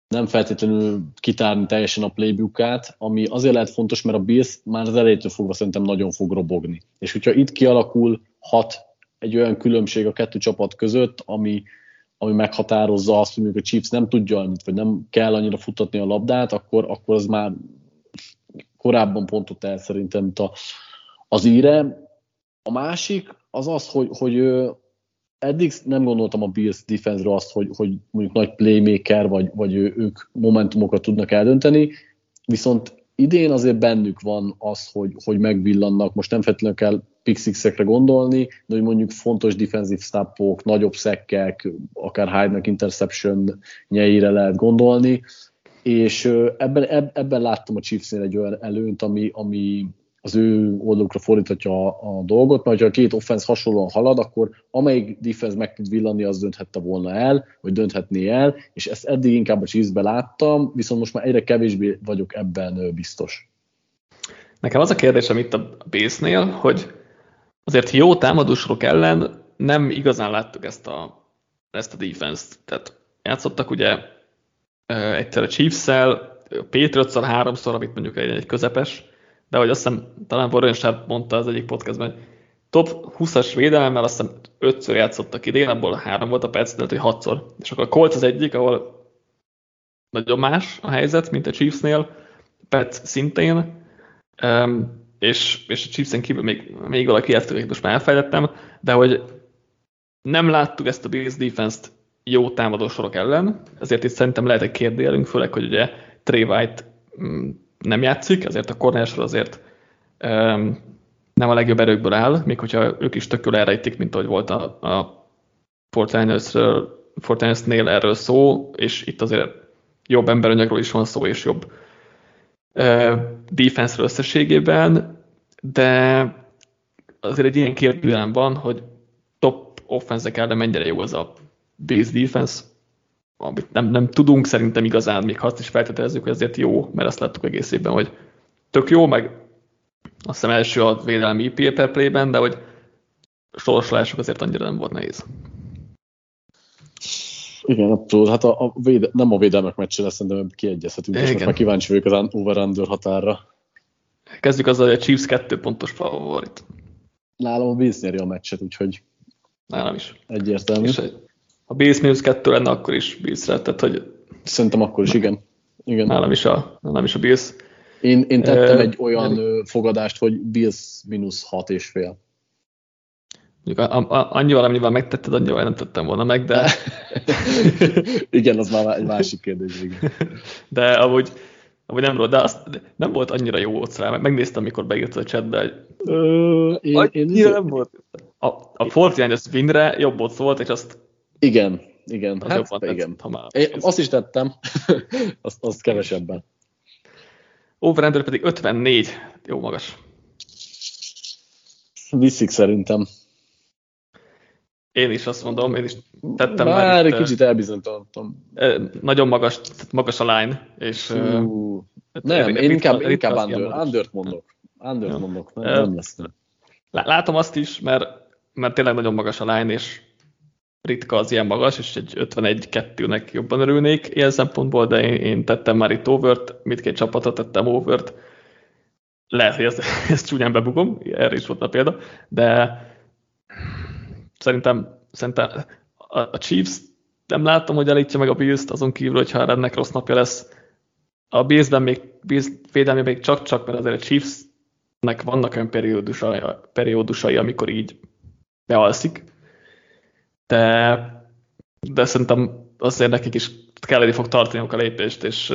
nem feltétlenül kitárni teljesen a playbookát, ami azért lehet fontos, mert a Bills már az elejétől fogva szerintem nagyon fog robogni. És hogyha itt kialakul hat egy olyan különbség a kettő csapat között, ami, ami meghatározza azt, hogy a Chiefs nem tudja annyit, vagy nem kell annyira futatni a labdát, akkor, akkor az már korábban pontot el szerintem a, az íre. A másik az az, hogy, hogy eddig nem gondoltam a Bills defense azt, hogy, hogy mondjuk nagy playmaker, vagy, vagy ők momentumokat tudnak eldönteni, viszont idén azért bennük van az, hogy, hogy megvillannak, most nem feltétlenül kell pixixekre gondolni, de hogy mondjuk fontos defensív stopok, nagyobb szekkek, akár Hyde-nek interception nyeire lehet gondolni, és ebben, ebben láttam a Chiefsnél egy olyan előnyt, ami, ami az ő oldalukra fordíthatja a, a dolgot, mert ha a két offense hasonlóan halad, akkor amelyik defense meg tud villanni, az dönthette volna el, vagy dönthetné el, és ezt eddig inkább a chiefs láttam, viszont most már egyre kevésbé vagyok ebben biztos. Nekem az a kérdésem itt a base hogy azért jó támadósorok ellen nem igazán láttuk ezt a, ezt a defense-t. Tehát játszottak ugye egyszer a Chiefs-szel, patriots háromszor, amit mondjuk egy, egy közepes, de hogy azt hiszem, talán Sharp mondta az egyik podcastban, hogy top 20-as védelemmel azt hiszem ötször játszottak idén, abból három volt a perc, tehát hogy hatszor. És akkor a Colts az egyik, ahol nagyon más a helyzet, mint a Chiefsnél, Pets szintén, um, és, és a Chiefsen kívül még, még valaki játszottak, most már elfejlettem, de hogy nem láttuk ezt a Bills defense-t jó támadó sorok ellen, ezért itt szerintem lehet egy kérdélünk, főleg, hogy ugye Trey White mm, nem játszik, ezért a cornersor azért um, nem a legjobb erőkből áll, még hogyha ők is tökül elrejtik, mint ahogy volt a, a Fortiners-nél erről szó, és itt azért jobb emberanyagról is van szó, és jobb uh, defense összességében, de azért egy ilyen kérdőlem van, hogy top offense ellen mennyire jó az a base defense, amit nem, nem tudunk szerintem igazán, még azt is feltételezzük, hogy azért jó, mert azt láttuk egész évben, hogy tök jó, meg azt hiszem első a védelmi IPA per play-ben, de hogy sorsolások azért annyira nem volt nehéz. Igen, abszolút. Hát a, a véde, nem a védelmek meccsre szerintem kiegyezhetünk, és most már kíváncsi vagyok az over határra. Kezdjük azzal, hogy a Chiefs kettő pontos favorit. Nálam a Bills nyeri a meccset, úgyhogy Nálam is. Egyértelmű. És ha Bills mínusz kettő lenne, akkor is Bills tehát hogy... Szerintem akkor is, igen. igen. Nálam is a, nálam is a Bills. Én, én tettem egy olyan uh, fogadást, hogy Bills mínusz hat és fél. Mondjuk annyival, amennyivel megtetted, annyival nem tettem volna meg, de... igen, az már egy másik kérdés. Igen. De amúgy, amúgy nem, de azt, nem volt annyira jó ott rá, megnéztem, amikor beírtad a chatbe, hogy Ö, én, én, én nem volt. A, a Fortnite winre jobb ott volt, és azt... Igen, igen. Hát, jobban igen. ha már én azt is tettem, azt, azt kevesebben. Over pedig 54, jó magas. Viszik szerintem. Én is azt mondom, én is tettem már. Már egy kicsit elbizonytalanodtam. Nagyon magas, magas a line, és... Uh, nem, én inkább, inkább under, undert mondok. Undert mondok, nem, nem lesz. Látom azt is, mert, mert tényleg nagyon magas a line, és ritka az ilyen magas, és egy 51-2-nek jobban örülnék ilyen szempontból, de én, én tettem már itt overt, mindkét csapatot tettem overt. Lehet, hogy ezt, ezt csúnyán bebugom, erre is volt a példa, de szerintem, szerintem a, a Chiefs nem látom, hogy elítja meg a Bills-t, azon kívül, hogyha ennek rossz napja lesz. A Bills-ben még, Bills védelmi még csak-csak, mert azért a Chiefs-nek vannak olyan periódusai, periódusai, amikor így bealszik, de, de szerintem azért nekik is kelleni fog tartani a lépést, és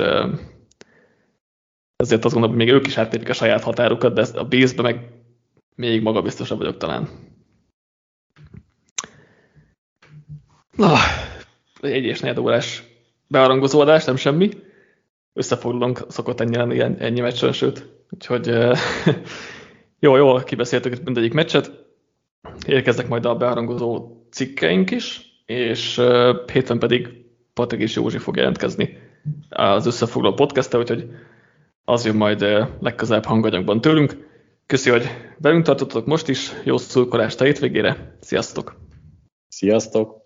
ezért azt gondolom, hogy még ők is áttépik a saját határukat, de a Bills-ben meg még magabiztosabb vagyok talán. Na, egy és negyed órás bearangozódás, nem semmi. Összefoglalunk, szokott ennyi lenni ennyi meccsen, sőt. Úgyhogy jó, jó, kibeszéltük mindegyik meccset. Érkeznek majd a bearangozó cikkeink is, és hétfőn pedig Patrik Józsi fog jelentkezni az összefoglaló podcast úgyhogy az jön majd legközelebb hanganyagban tőlünk. Köszi, hogy velünk tartottatok most is, jó szurkolást a hétvégére, sziasztok! Sziasztok!